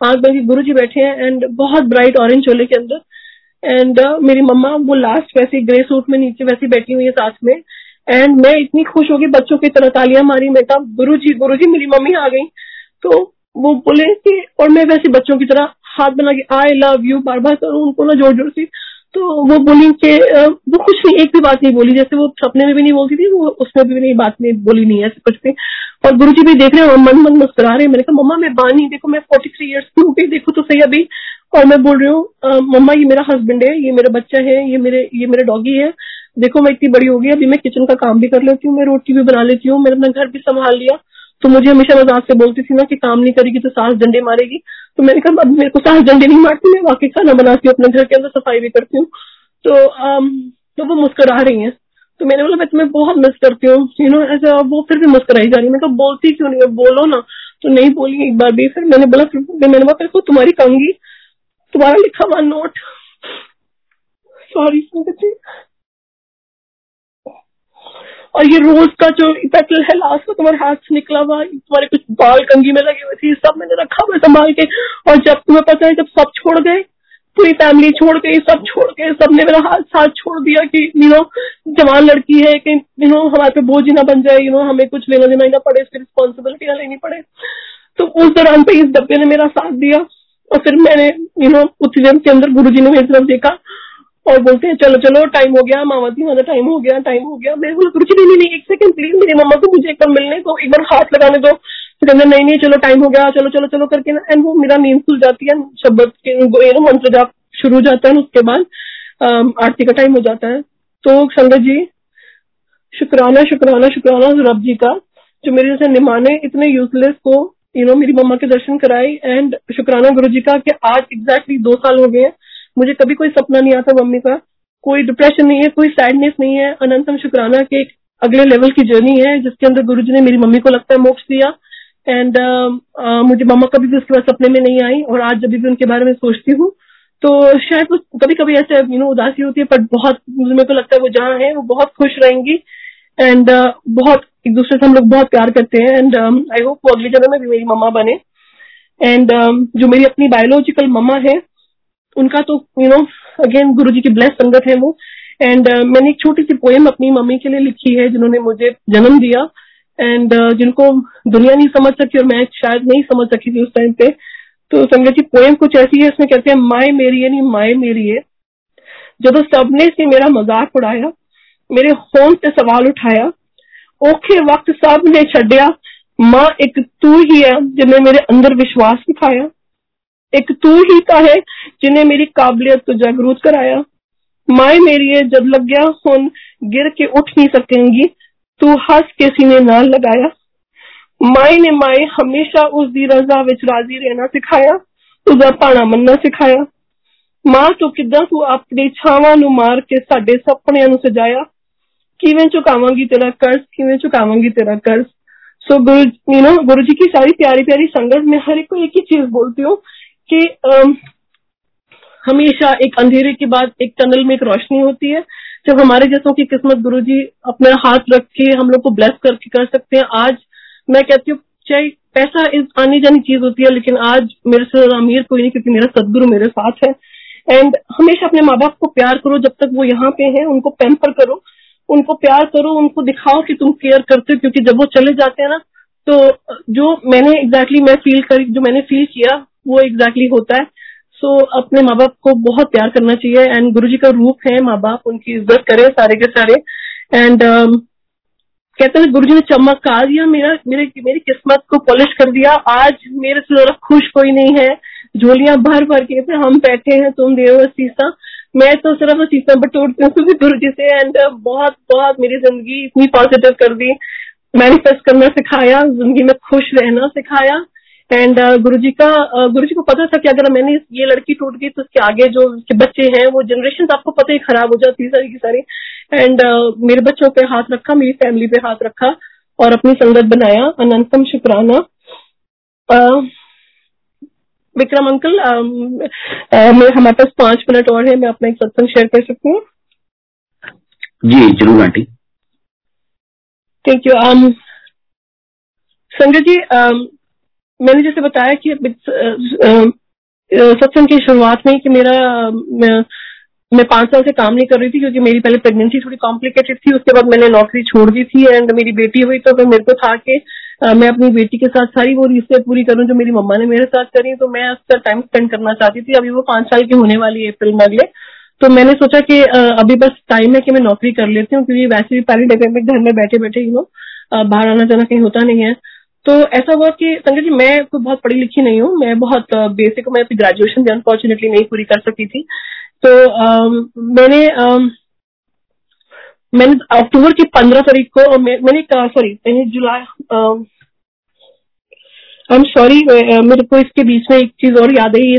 आँख बंद गुरु जी बैठे हैं एंड बहुत ब्राइट ऑरेंज चोले के अंदर। एंड uh, मेरी मम्मा वो लास्ट वैसे ग्रे सूट में नीचे वैसी बैठी हुई है साथ में। एंड मैं इतनी खुश होगी बच्चों की तरह तालियाँ मारी मैं कहा गुरु जी गुरु जी मेरी मम्मी आ गई। तो वो बोले कि और मैं वैसे बच्चों की तरह हाथ बना के आई लव यू बार बार करूँ उनको ना ज़ोर ज़ोर से तो वो बोली कि वो कुछ नहीं एक भी बात नहीं बोली। जैसे वो सपने में भी नहीं बोलती थी, वो उसमें भी नहीं, बात नहीं, बोली नहीं, ऐसे कुछ भी। और गुरु जी भी देख रहे हैं मन मन मुस्कुरा रहे हैं। मैंने कहा, मम्मा, मैं बानी, देखो, मैं फोर्टी थ्री ईयर्स की हो गई देखो तो सही अभी। और मैं बोल रही हूँ मम्मा, ये मेरा हस्बैंड है, ये मेरा बच्चा है, ये मेरे ये मेरे डॉगी है। देखो, मैं इतनी बड़ी हो गई, अभी मैं किचन का काम भी कर लेती हूँ, मैं रोटी भी बना लेती हूँ, मैंने अपना घर भी संभाल लिया। तो मुझे हमेशा मज़ाक से बोलती थी ना कि काम नहीं करेगी तो सास डंडे मारेगी। तो मैंने कहा, अब मेरे को सास डंडे नहीं मारती, मैं वाकई खाना बनाती हूँ, अपने घर के अंदर सफ़ाई भी करती हूँ। तो तो वो मुस्कुरा रही है। तो मैंने बोला, मैं तुम्हें बहुत मिस करती हूँ। यू नो ऐसा वो फिर भी मुस्कुराई जा रही मैं कहा, बोलती क्यों नहीं बोलो ना। तो नहीं बोली एक बार भी। फिर मैंने बोला, फिर मैंने बोला, फिर तुम्हारी कंगी तुम्हारा लिखा हुआ नोट। सॉरी और ये रोज का जो पेटल है लास्ट में तुम्हारे हाथ से निकला हुआ, तुम्हारे कुछ बाल कंगी में लगे हुए थे सब मैंने रखा हुआ संभाल के, और जब तुम्हें पता है, जब सब छोड़ गए, पूरी फैमिली छोड़ गई, सब छोड़ गए, सबने मेरा हाथ साथ छोड़ दिया कि यू नो जवान लड़की है कि यू नो हमारे पे बोझ ना बन जाए यू नो हमें कुछ लेना देना ही ना पड़े, इसकी रिस्पॉन्सिबिलिटी ना लेनी पड़े। तो उस दौरान पे इस डब्बे ने मेरा साथ दिया, और फिर मैंने यू नो उसी के अंदर गुरु जी ने मेरी तरफ़ देखा और बोलते हैं, चलो चलो टाइम हो गया मामाती वाला टाइम हो गया टाइम हो गया। मैं बोला कुछ नहीं नहीं एक सेकंड प्लीज़ मेरी मम्मा को मुझे एक बार मिलने दो, एक बार हाथ लगाने दो। फिर कहते नहीं नहीं, चलो टाइम हो गया, चलो चलो चलो करके ना। एंड वो मेरा नींद खुल जाती है शब्द के मंत्र जाप शुरू जाता है उसके बाद आरती का टाइम हो जाता है। तो संगत जी, शुक्राना शुक्राना शुक्राना रब जी का, जो मेरे जैसे निमाने, इतने यूजलेस को यू नो मेरी मम्मा के दर्शन कराए। एंड शुक्राना गुरु जी का कि आज एग्जैक्टली दो साल हो गए हैं। मुझे कभी कोई सपना नहीं आता मम्मी का। कोई डिप्रेशन नहीं है कोई सैडनेस नहीं है। अनंतम शुक्राना के एक अगले लेवल की जर्नी है जिसके अंदर गुरु जी ने मेरी मम्मी को लगता है मोक्ष दिया। एंड uh, uh, मुझे मम्मा कभी भी उसके बाद सपने में नहीं आई और आज जब भी उनके बारे में सोचती हूँ तो शायद वो कभी कभी ऐसे यू नो उदासी होती है पर बहुत मेरे को लगता है वो जहाँ है वो बहुत खुश रहेंगी। एंड uh, बहुत एक दूसरे से हम लोग बहुत प्यार करते हैं। एंड आई होप वो अगली जगह में भी मेरी मम्मा बने। एंड um, जो मेरी अपनी बायोलॉजिकल मम्मा है उनका तो यू नो अगेन गुरु जी की ब्लेस संगत है वो। एंड uh, मैंने एक छोटी सी पोएम अपनी मम्मी के लिए लिखी है जिन्होंने मुझे जन्म दिया। एंड uh, जिनको दुनिया नहीं समझ सकी और मैं शायद नहीं समझ सकी थी उस टाइम पे। तो संगत जी पोएम कुछ ऐसी है इसमें कहते हैं माए मेरी है नहीं माए मेरी है। ਜਦੋਂ सबने से मेरा मज़ाक उड़ाया मेरे होम से सवाल उठाया औखे वक्त सबने छड़िया माँ एक तू ही है जिन्हें मेरे अंदर विश्वास दिखाया। एक तू ही तो है जिन्हें मेरी काबिलियत तो जागरूक कराया माए मेरी है जब लग गया हुन गिर के उठ नहीं सकेंगी तू हंस के सीने ना लगाया माए ने माए हमेशा उस दी रजा विच राजी रहना सिखाया उसका भाना मनना सिखाया ਮਾਂ ਤੂੰ ਕਿੱਦਾਂ ਤੂੰ ਆਪਣੀ ਛਾਵਾਂ ਨੂੰ ਮਾਰ ਕੇ ਸਾਡੇ ਸੁਪਨਿਆਂ ਨੂੰ ਸਜਾਇਆ ਕਿਵੇਂ ਚੁਕਾਵਾਂਗੀ तेरा कर्ज किवें चुकावांगी तेरा कर्ज सो गुरु यू नो गुरु जी की सारी प्यारी प्यारी संगत में हर एक को एक ही चीज बोलती हूँ कि हमेशा एक अंधेरे के बाद एक टनल में एक रोशनी होती है, जब हमारे जैसों की किस्मत गुरु जी अपना हाथ रख के हम लोग को ब्लेस करके कर सकते हैं। आज मैं कहती हूँ, चाहे पैसा इस आने जानी चीज़ होती है, लेकिन आज मेरे से अमीर कोई नहीं, क्योंकि मेरा सदगुरु मेरे साथ है। एंड हमेशा अपने माँ बाप को प्यार करो, जब तक वो यहाँ पे हैं, उनको पैम्पर करो, उनको प्यार करो, उनको दिखाओ कि तुम केयर करते हो, क्योंकि जब वो चले जाते हैं ना तो जो मैंने एग्जैक्टली exactly मैं फील करी, जो मैंने फील किया वो एग्जैक्टली exactly होता है। सो so, अपने माँ बाप को बहुत प्यार करना चाहिए एंड गुरु जी का रूप है माँ बाप उनकी इज़्ज़त करे सारे के सारे। एंड um, कहते हैं गुरु जी ने चमत्कार दिया मेरा मेरे मेरी किस्मत को पॉलिश कर दिया। आज मेरे से ज़्यादा खुश कोई नहीं है। झोलियाँ भर भर के थे हम बैठे हैं तुम देव सीसा। मैं तो सिर्फ़ सीसा बटोरती हूँ गुरु जी से एंड बहुत बहुत मेरी ज़िंदगी इतनी पॉजिटिव कर दी। मैनिफेस्ट करना सिखाया ज़िंदगी में खुश रहना सिखाया। एंड uh, गुरु जी का uh, गुरु जी को पता था कि अगर मैंने ये लड़की टूट गई तो उसके आगे जो उसके बच्चे हैं वो जनरेशन आपको पता ही खराब हो जाती है सारी की सारी। एंड uh, मेरे बच्चों पे हाथ रखा मेरी फैमिली पे हाथ रखा और अपनी संगत बनाया अनंतम शुक्राना। Uh, विक्रम अंकल मैं हमारे पास पाँच मिनट और है मैं अपना एक सत्संग शेयर कर सकती हूँ? जी ज़रूर aunty. Thank you um, Sanjay ji um, मैंने जैसे बताया कि सत्संग की शुरुआत में कि मेरा मैं, पाँच साल से काम नहीं कर रही थी क्योंकि मेरी पहले प्रेगनेंसी थोड़ी कॉम्प्लिकेटेड थी उसके बाद मैंने नौकरी छोड़ दी थी एंड मेरी बेटी हुई तो फिर मेरे को था कि मैं अपनी बेटी के साथ सारी वो रिश्ते पूरी करूँ जो मेरी मम्मा ने मेरे साथ करी तो मैं उसका टाइम स्पेंड करना चाहती थी। अभी वो पाँच साल की होने वाली है अप्रैल में अगले। तो मैंने सोचा कि अभी बस टाइम है कि मैं नौकरी कर लेती हूँ क्योंकि वैसे भी पहले में घर में बैठे बैठे यू नो बाहर आना जाना कहीं होता नहीं है। तो ऐसा हुआ कि संजय जी मैं कोई बहुत पढ़ी लिखी नहीं हूँ। मैं बहुत बेसिक मैं अपनी ग्रेजुएशन भी अनफॉर्चुनेटली नहीं पूरी कर सकी थी। तो मैंने मैंने अक्टूबर की पंद्रह तारीख को मैं, मैंने सॉरी मैंने जुलाई आई एम सॉरी मेरे को इसके बीच में एक चीज़ और याद आई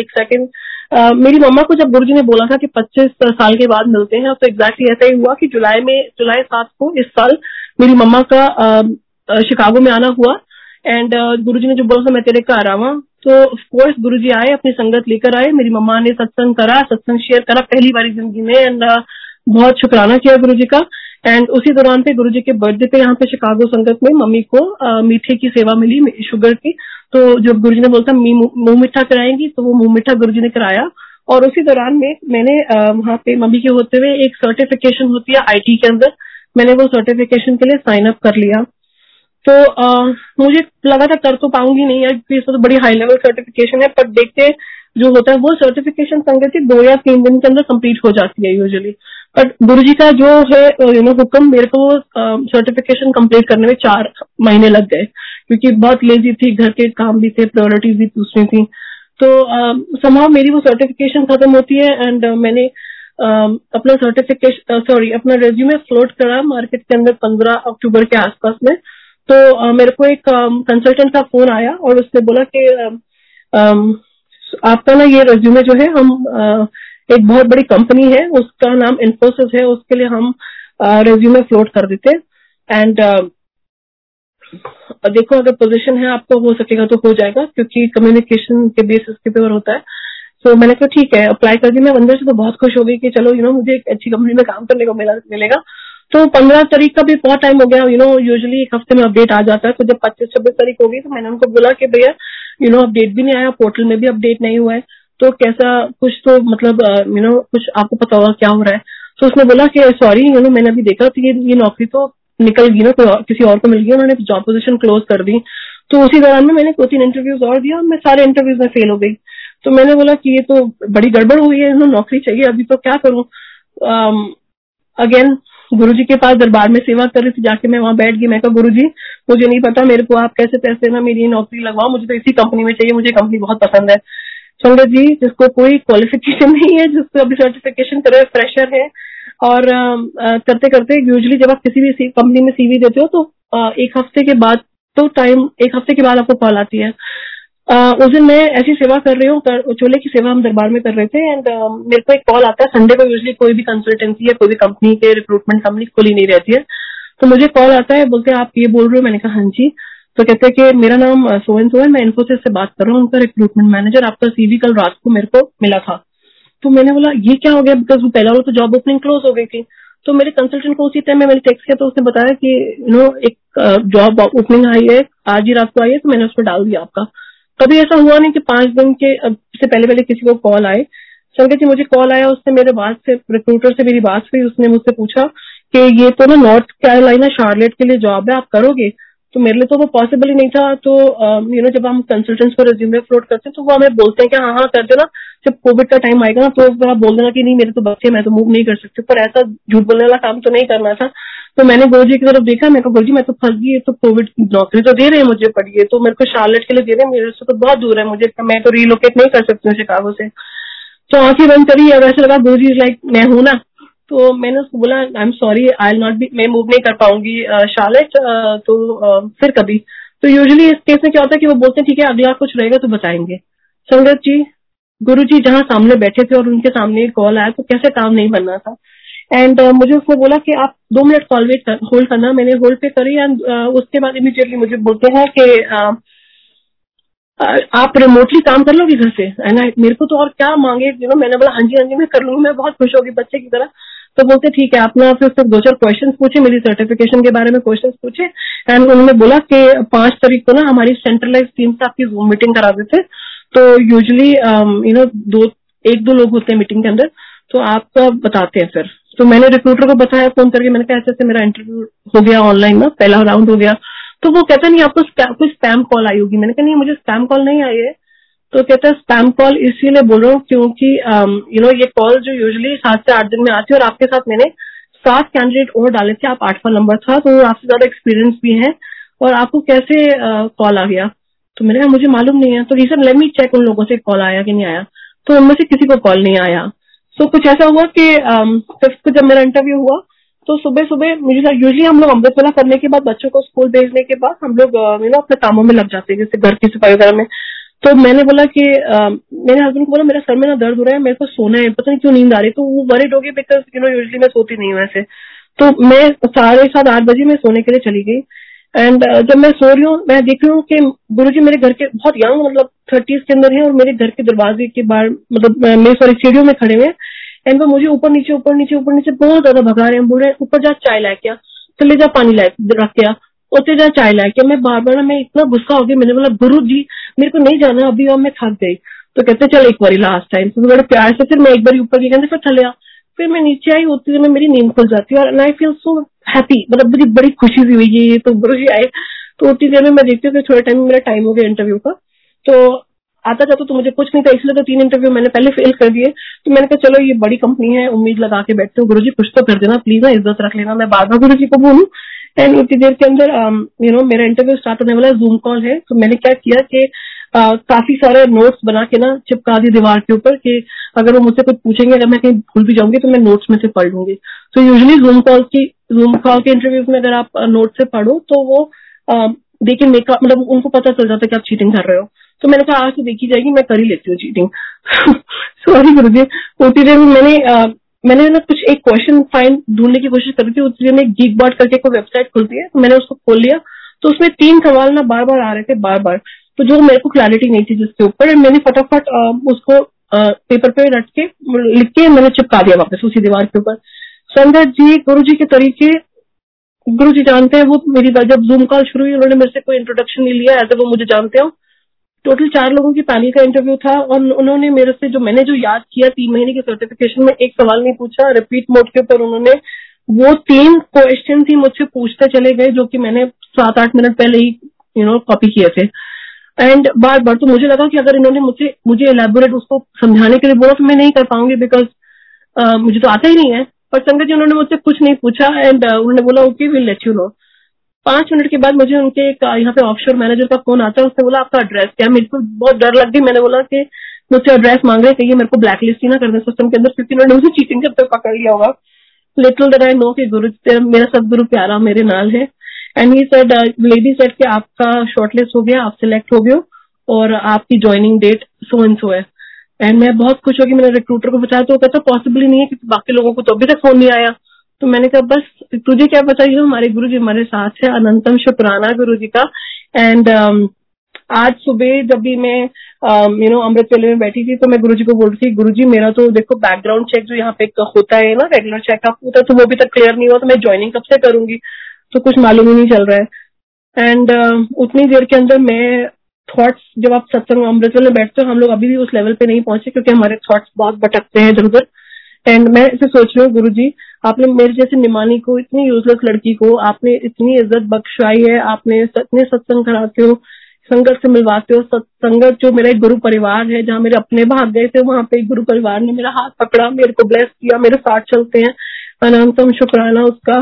एक सेकंड Uh, मेरी मम्मा को जब गुरुजी ने बोला था कि 25 साल के बाद मिलते हैं तो एग्जैक्टली ऐसा ही हुआ कि जुलाई में जुलाई सात को इस साल मेरी मम्मा का शिकागो में आना हुआ। एंड गुरुजी ने जो बोला था मैं तेरे घर आवा। तो ऑफकोर्स गुरु जी आए अपनी संगत लेकर आए। मेरी मम्मा ने सत्संग करा सत्संग शेयर करा पहली बार ज़िंदगी में। एंड बहुत शुक्राना किया गुरु जी का। एंड उसी दौरान पे गुरु जी के बर्थडे पे यहाँ पे शिकागो संगत में मम्मी को आ, मीठे की सेवा मिली शुगर की। तो जब गुरु जी ने बोलता मुँह मिठा कराएँगी तो वो मुँह मिठा गुरु जी ने कराया। और उसी दौरान में मैंने वहाँ पे मम्मी के होते हुए एक सर्टिफिकेशन होती है आईटी के अंदर। मैंने वो सर्टिफिकेशन के लिए साइन अप कर लिया। तो आ, मुझे लगा था कर तो पाऊँगी नहीं यार तो बड़ी हाई लेवल सर्टिफिकेशन है पर देखते जो होता है वो सर्टिफिकेशन संगति दो या तीन दिन के अंदर कंप्लीट हो जाती है यूजुअली बट गुरु जी का जो है यू नो हुक्म मेरे को सर्टिफिकेशन कंप्लीट करने में चार महीने लग गए क्योंकि बहुत लेजी थी घर के काम भी थे प्रायोरिटीज भी दूसरी थी. तो समाव मेरी वो सर्टिफिकेशन खत्म होती है एंड मैंने अपना सर्टिफिकेशन सॉरी अपना रेज्यूमे फ्लोट करा मार्केट के अंदर पंद्रह अक्टूबर के आसपास में तो मेरे को एक कंसल्टेंट का फ़ोन आया और उसने बोला कि आपका ना ये रेज्यूमे जो है हम एक बहुत बड़ी कंपनी है, उसका नाम इन्फोसिस है, उसके लिए हम रेज्यूमे फ्लोट कर देते एंड देखो अगर पोजीशन है आपको हो सकेगा तो हो जाएगा क्योंकि कम्युनिकेशन के बेसिस के ऊपर होता है। तो मैंने कहा, ठीक है अप्लाई कर दी। मैं अंदर से तो बहुत खुश हो गई कि चलो यू नो मुझे एक अच्छी कंपनी में काम करने को मिला, मिलेगा। तो पंद्रह तारीख का भी बहुत टाइम हो गया यू नो यूजली एक हफ़्ते में अपडेट आ जाता है। तो जब पच्चीस, छब्बीस तारीख होगी तो मैंने उनको बोला कि भैया यू नो अपडेट भी नहीं आया पोर्टल में भी अपडेट नहीं हुआ है। तो कैसा, कुछ तो मतलब यू नो कुछ आपको पता होगा क्या हो रहा है। तो उसने बोला कि सॉरी यू नो मैंने अभी देखा तो ये नौकरी तो निकल गई ना किसी और को मिल गई, उन्होंने जॉब पोजीशन क्लोज कर दी। तो उसी दौरान में मैंने दो तीन इंटरव्यूज़ और दिया मैं सारे इंटरव्यूज़ में फेल हो गई। तो मैंने बोला कि ये तो बड़ी गड़बड़ हुई है नौकरी चाहिए, अभी तो क्या करूँ? अगेन गुरु जी के पास दरबार में सेवा कर रही थी, जाके मैं वहाँ बैठ गई। मैं कहा गुरु जी मुझे नहीं पता मेरे को आप कैसे पैसे ना मेरी नौकरी लगवाओ, मुझे तो इसी कंपनी में चाहिए, मुझे कंपनी बहुत पसंद है। संगत जी, जिसको कोई क्वालिफिकेशन नहीं है, जिसको अभी सर्टिफिकेशन करे फ्रेशर है, और करते करते यूजली जब आप किसी भी कंपनी में सीवी देते हो तो एक हफ़्ते के बाद तो टाइम एक हफ़्ते के बाद आपको कॉल आती है। उस दिन मैं ऐसी सेवा कर रही हूँ चोले की सेवा हम दरबार में कर रहे थे एंड uh, मेरे को एक कॉल आता है संडे को यूजली कोई भी कंसल्टेंसी या कोई भी कंपनी के रिक्रूटमेंट कंपनी खुली नहीं रहती है तो मुझे कॉल आता है बोलते हैं आप ये बोल रहे हो? मैंने कहा हाँ जी। तो कहते हैं कि मेरा नाम सोहन सोहन मैं इन्फोसिस से बात कर रहा हूँ उनका रिक्रूटमेंट मैनेजर आपका सीवी कल रात को मेरे को मिला था। तो मैंने बोला ये क्या हो गया? बिकॉज़ वो पहला वो तो जॉब ओपनिंग क्लोज हो गई थी। तो मेरे कंसल्टेंट को उसी टाइम में मैंने टेक्स्ट किया तो उसने बताया कि यू नो एक जॉब ओपनिंग आई है आज ही रात को आई है तो मैंने उसमें डाल दिया आपका। कभी ऐसा हुआ नहीं कि पाँच दिन के से पहले पहले किसी को कॉल आए। संगत जी, मुझे कॉल आया, उसने मेरे बात से रिक्रूटर से मेरी बात हुई, उसने मुझसे पूछा कि ये तो ना नॉर्थ कैरोलिना शार्लेट के लिए जॉब है, आप करोगे? तो मेरे लिए तो वो पॉसिबल ही नहीं था। तो यू नो जब हम कंसल्टेंट्स को रिज्यूमे फ्लोट करते हैं तो वो हमें बोलते हैं कि हाँ हाँ कर देना। जब कोविड का टाइम आएगा ना तो आप बोल देना कि नहीं, मेरे तो बच्चे मैं तो मूव नहीं कर सकती। पर ऐसा झूठ बोलने वाला काम तो नहीं करना था। तो मैंने गुरु जी की तरफ़ देखा, मैं गुरु जी, मैं तो फंस गई तो कोविड नौकरी तो दे रहे हैं मुझे पढ़िए तो मेरे को शार्लेट के लिए दे रहे हैं, मेरे से तो बहुत दूर है मुझे मैं तो रिलोकेट नहीं कर सकती हूँ शिकागो से। तो आँखें बंद करी और ऐसा लगा गुरु जी लाइक मैं हूँ ना। तो मैंने उसको बोला I am sorry I not be मैं मूव नहीं कर पाऊँगी शार्लेट तो फिर कभी। तो यूजुअली इस केस में क्या होता है कि वो बोलते हैं, ठीक है, अगला कुछ रहेगा तो बताएँगे। संगत जी, गुरु जी जहाँ सामने बैठे थे और उनके सामने कॉल आया तो कैसे काम नहीं बनना था? एंड uh, मुझे उसने बोला कि आप दो मिनट कॉल वेट कर, होल्ड करना। मैंने होल्ड पे करी एंड uh, उसके बाद इमीडिएटली मुझे बोलते हैं कि uh, आप रिमोटली काम कर लोगे घर से? एंड मेरे को तो और क्या मांगे? यू नो मैंने बोला हाँ जी हाँ जी मैं कर लूँगी मैं बहुत खुश होगी बच्चे की तरह। तो बोलते ठीक है आपने फिर उससे दो चार क्वेश्चन पूछे मेरी सर्टिफिकेशन के बारे में क्वेश्चन पूछे। एंड उन्होंने बोला कि पाँच तारीख को ना हमारी सेंट्रलाइज टीम से आपकी जूम मीटिंग करा देते। तो यूजली यू नो दो एक दो लोग होते हैं मीटिंग के अंदर। तो आपका बताते हैं फिर। तो मैंने रिक्रूटर को बताया फ़ोन करके मैंने कहा, ऐसे ऐसे मेरा इंटरव्यू हो गया ऑनलाइन ना, पहला राउंड हो गया। तो वो कहता नहीं, आपको कोई स्पैम कॉल आई होगी। मैंने कहा, नहीं, मुझे स्पैम कॉल नहीं आई है। तो कहता है स्पैम कॉल इसीलिए बोल रहा हूँ क्योंकि यू नो ये कॉल जो यूजली सात से आठ दिन में आती है और आपके साथ मैंने सात कैंडिडेट और डाले थे, आप आठवां नंबर था तो आपसे ज़्यादा एक्सपीरियंस भी है और आपको कैसे कॉल आ गया? तो मैंने कहा, मुझे मालूम नहीं है। तो रीजन लेट मी चेक उन लोगों से कॉल आया कि नहीं आया? तो उनमें से किसी को कॉल नहीं आया। तो कुछ ऐसा हुआ कि फिफ्थ को जब मेरा इंटरव्यू हुआ तो सुबह सुबह मुझे यूजली हम लोग अमृतसला करने के बाद, बच्चों को स्कूल भेजने के बाद हम लोग यू नो अपने कामों में लग जाते हैं, जैसे घर की सफ़ाई वगैरह में। तो मैंने बोला कि मेरे हस्बैंड को बोला, मेरा सर में ना दर्द हो रहा है, मेरे को सोना है, पता नहीं क्यों नींद आ रही तो वो वरिड हो बिकॉज़ यू नो यूजली मैं सोती नहीं हूँ ऐसे। तो मैं साढ़े सात, आठ बजे मैं सोने के लिए चली गई। एंड जब मैं सो रही हूँ, मैं देख रही हूँ कि गुरु जी मेरे घर के बहुत यंग मतलब थर्टीज के अंदर है और मेरे घर के दरवाजे के बाहर मतलब मेरे सॉरी सीढ़ियों में खड़े हुए हैं। एंड वो मुझे ऊपर, नीचे ऊपर नीचे ऊपर, नीचे बहुत ज़्यादा भगा रहे हैं, बोल रहे ऊपर जा, चाय ला क्या? चले जा, पानी ला रख गया उसे जा, चाय ला क्या? मैं बार बार ना, मैं इतना गुस्सा हो गया मैंने बोला, गुरु जी, मेरे को नहीं जाना अभी और मैं थक गई। तो कहते, चल एक बार लास्ट टाइम तो बड़े प्यार से फिर मैं एक बार ऊपर गई कहते, फिर थले आ। फिर मैं नीचे आई होती में मेरी नींद खुल जाती है और आई फील सो हैप्पी मतलब मुझे बड़ी खुशी सी हुई ये तो जी आए। तो उतनी देर में मैं देखती हूँ थोड़े टाइम मेरा टाइम हो गया इंटरव्यू का। तो आता जाता तो मुझे कुछ नहीं था, इसलिए तो तीन इंटरव्यू मैंने पहले फेल कर दिए। तो मैंने कहा, चलो, ये बड़ी कंपनी है, उम्मीद लगा के बैठते हो। गुरु जी कुछ तो कर देना प्लीज़ ना, इज़्ज़त रख लेना। मैं बार बार गुरु जी को बोलूँ एंड उतनी देर के अंदर यू नो मेरा इंटरव्यू स्टार्ट होने वाला जूम कॉल है। तो मैंने क्या किया कि काफ़ी सारे नोट्स बना के ना चिपका दी दीवार के ऊपर कि अगर वो मुझसे कुछ पूछेंगे, अगर मैं कहीं भूल भी जाऊँगी तो मैं नोट्स में से पढ़ लूँगी। तो यूजली जूम कॉल की जूम कॉल के इंटरव्यूज़ में अगर आप नोट से पढ़ो तो वो देखिए मेकअप मतलब उनको पता चल जाता है कि आप चीटिंग कर रहे हो। तो मैंने कहा, आज तो देखी जाएगी, मैं कर ही लेती हूँ चीटिंग सॉरी गुरु जी उसी में मैंने मैंने ना कुछ एक क्वेश्चन फाइंड ढूँढने की कोशिश करी थी उसी में गीक बॉट करके कोई वेबसाइट खुलती है तो मैंने उसको खोल लिया। तो उसमें तीन सवाल ना बार बार आ रहे थे बार बार तो जो मेरे को क्लैरिटी नहीं थी जिसके ऊपर मैंने फटाफट उसको पेपर पे रट के, लिख के मैंने चिपका दिया वापस उसी दीवार के ऊपर। संगत जी गुरु जी के तरीके गुरु जी जानते हैं, वो मेरी जब जूम कॉल शुरू हुई, उन्होंने मेरे से कोई इंट्रोडक्शन नहीं लिया, ऐसे वो मुझे जानते हो। टोटल चार लोगों की पैनल का इंटरव्यू था, और उन्होंने मेरे से जो मैंने जो याद किया तीन महीने के सर्टिफिकेशन में, एक सवाल नहीं पूछा रिपीट मोड के ऊपर उन्होंने, वो तीन क्वेश्चन ही मुझसे पूछते चले गए, जो कि मैंने सात आठ मिनट पहले ही यू नो कॉपी किए थे। एंड बार बार तो मुझे लगा कि अगर इन्होंने मुझे मुझे एलेबोरेट उसको समझाने के लिए बोला तो मैं नहीं कर पाऊँगी बिकॉज़ uh, मुझे तो आता ही नहीं है। पर संगत जी उन्होंने मुझसे कुछ नहीं पूछा एंड uh, उन्होंने बोला okay will let you know पाँच मिनट के बाद मुझे उनके एक यहाँ पे ऑफशोर मैनेजर का फ़ोन आता है। उसने बोला आपका एड्रेस क्या? मेरे को बहुत डर लग गई मैंने बोला कि मुझसे एड्रेस मांग रहे कहिए मेरे को ब्लैक लिस्ट ही ना कर दे सिस्टम के अंदर क्योंकि उन्होंने मुझे चीटिंग करते पकड़ लिया होगा। लिटिल दर आई नो कि गुरु मेरा सब गुरु प्यारा मेरे नाल है। And he said lady said कि आपका शॉर्टलिस्ट हो गया आप सिलेक्ट हो गए और आपकी joining date so and so है। एंड मैं बहुत खुश हो मैंने रिक्रूटर को बताया तो वो कहता पॉसिबल ही नहीं है क्योंकि बाकी लोगों को तो अभी तक फ़ोन नहीं आया। तो मैंने कहा बस तुझे क्या ये हमारे गुरु जी हमारे साथ है अनंतम शुक्राना गुरु जी का। एंड um, आज सुबह जब भी मैं यू नो अमृत वेले में बैठी थी तो मैं गुरु जी को बोल रही थी गुरु जी मेरा तो देखो बैकग्राउंड चेक जो यहाँ पे होता है ना रेगुलर चेकअप होता है तो वो भी तक क्लियर नहीं हुआ तो मैं ज्वाइनिंग कब से करूँगी? तो कुछ मालूम ही नहीं चल रहा है। एंड uh, उतनी देर के अंदर मैं थॉट्स जब आप सत्संग अमृत में बैठते हो हम लोग अभी भी उस लेवल पे नहीं पहुँचे क्योंकि हमारे थॉट्स बहुत भटकते हैं इधर उधर। एंड मैं इसे सोच रही हूँ गुरु जी आपने मेरे जैसे निमानी को इतनी यूजलेस लड़की को आपने इतनी इज़्ज़त बख्शाई है आपने इतने सत्संग कराते हो संगत से मिलवाते हो संगत जो मेरा एक गुरु परिवार है जहाँ मेरे अपने भाग गए थे वहाँ पे गुरु परिवार ने मेरा हाथ पकड़ा मेरे को ब्लेस किया मेरे साथ चलते हैं। अनंतम शुक्राना उसका।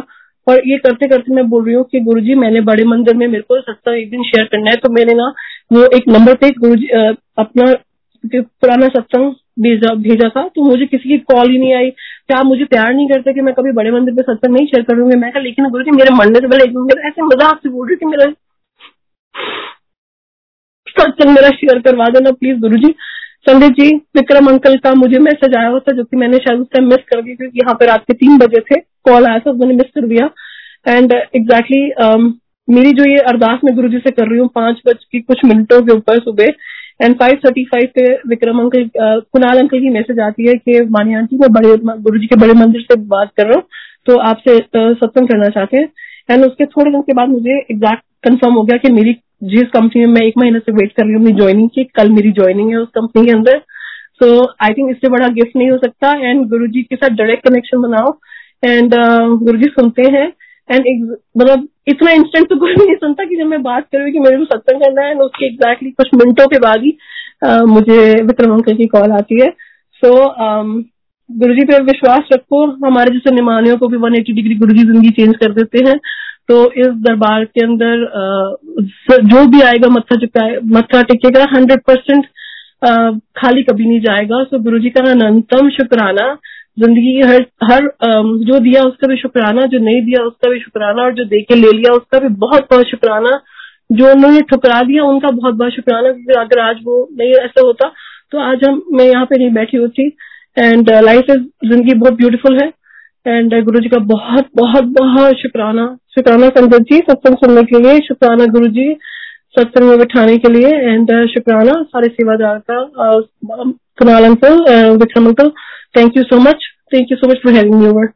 और ये करते करते मैं बोल रही हूँ कि गुरु जी मैंने बड़े मंदिर में मेरे को सत्संग एक दिन शेयर करना है तो मैंने ना वो एक नंबर पे गुरु अपना पुराना सत्संग भेजा भेजा था तो मुझे किसी की कॉल ही नहीं आई। क्या मुझे प्यार नहीं करते कि मैं कभी बड़े मंदिर पे सत्संग नहीं शेयर करूँगी? मैं लेकिन गुरु जी मेरे मरने से पहले मेरा ऐसे मज़ाक से बोल रही थी मेरा सत्संग मेरा शेयर करवा देना प्लीज़ गुरु जी संदीप जी विक्रम अंकल का मुझे मैसेज आया हुआ था जो कि मैंने शायद उस टाइम मिस कर दी क्योंकि यहाँ पे रात के तीन बजे थे कॉल आया था मैंने मिस कर दिया। एंड एग्जैक्टली exactly, um, मेरी जो ये अरदास मैं गुरु जी से कर रही हूँ पाँच बज की कुछ मिनटों के ऊपर सुबह। एंड फाइव थर्टी फाइव पे विक्रम अंकल कुणाल अंकल की मैसेज आती है कि मानी आंटी मैं बड़े गुरु जी के बड़े मंदिर से बात कर रहा हूँ तो आपसे सत्संग करना चाहते हैं। एंड उसके थोड़े दिन के बाद मुझे एग्जैक्ट कंफर्म हो गया कि मेरी जिस कंपनी में मैं एक महीने से वेट कर रही हूँ अपनी ज्वाइनिंग की। कल मेरी ज्वाइनिंग है उस कंपनी के अंदर। सो आई थिंक इससे बड़ा गिफ्ट नहीं हो सकता। एंड गुरु के साथ डायरेक्ट कनेक्शन बनाओ। एंड uh, गुरु जी सुनते हैं। एंड मतलब इतना इंस्टेंट तो कोई नहीं सुनता कि जब मैं बात करूँ कि मेरे को सत्संग करना है उसके एग्जैक्टली कुछ मिनटों के बाद ही मुझे विक्रम अंकल की कॉल आती है। सो so, गुरु जी पे विश्वास रखो। हमारे जैसे निमानियों को भी 180 डिग्री गुरु जी ज़िंदगी चेंज कर देते हैं। तो इस दरबार के अंदर जो भी आएगा मत्था चुकाए मत्था टेकेगा हंड्रेड परसेंट खाली कभी नहीं जाएगा। सो गुरु जी का अनंतम शुक्राना, ज़िंदगी की हर हर जो दिया उसका भी शुक्राना, जो नहीं दिया उसका भी शुक्राना, और जो दे के ले लिया उसका भी बहुत बहुत शुक्राना। जो उन्होंने ठुकरा दिया, उनका बहुत बहुत शुक्राना, क्योंकि अगर आज वो नहीं ऐसा होता तो आज हम, मैं यहाँ पे नहीं बैठी होती। एंड लाइफ इज़ ज़िंदगी बहुत ब्यूटीफुल है। एंड गुरु जी का बहुत बहुत बहुत शुक्राना शुक्राना संगत जी सत्संग सुनने के लिए शुक्राना गुरु जी सत्संग में बिठाने के लिए एंड शुक्राना सारे सेवादार का कमाल uncle Vikram uncle thank you so much thank you so much for having me over.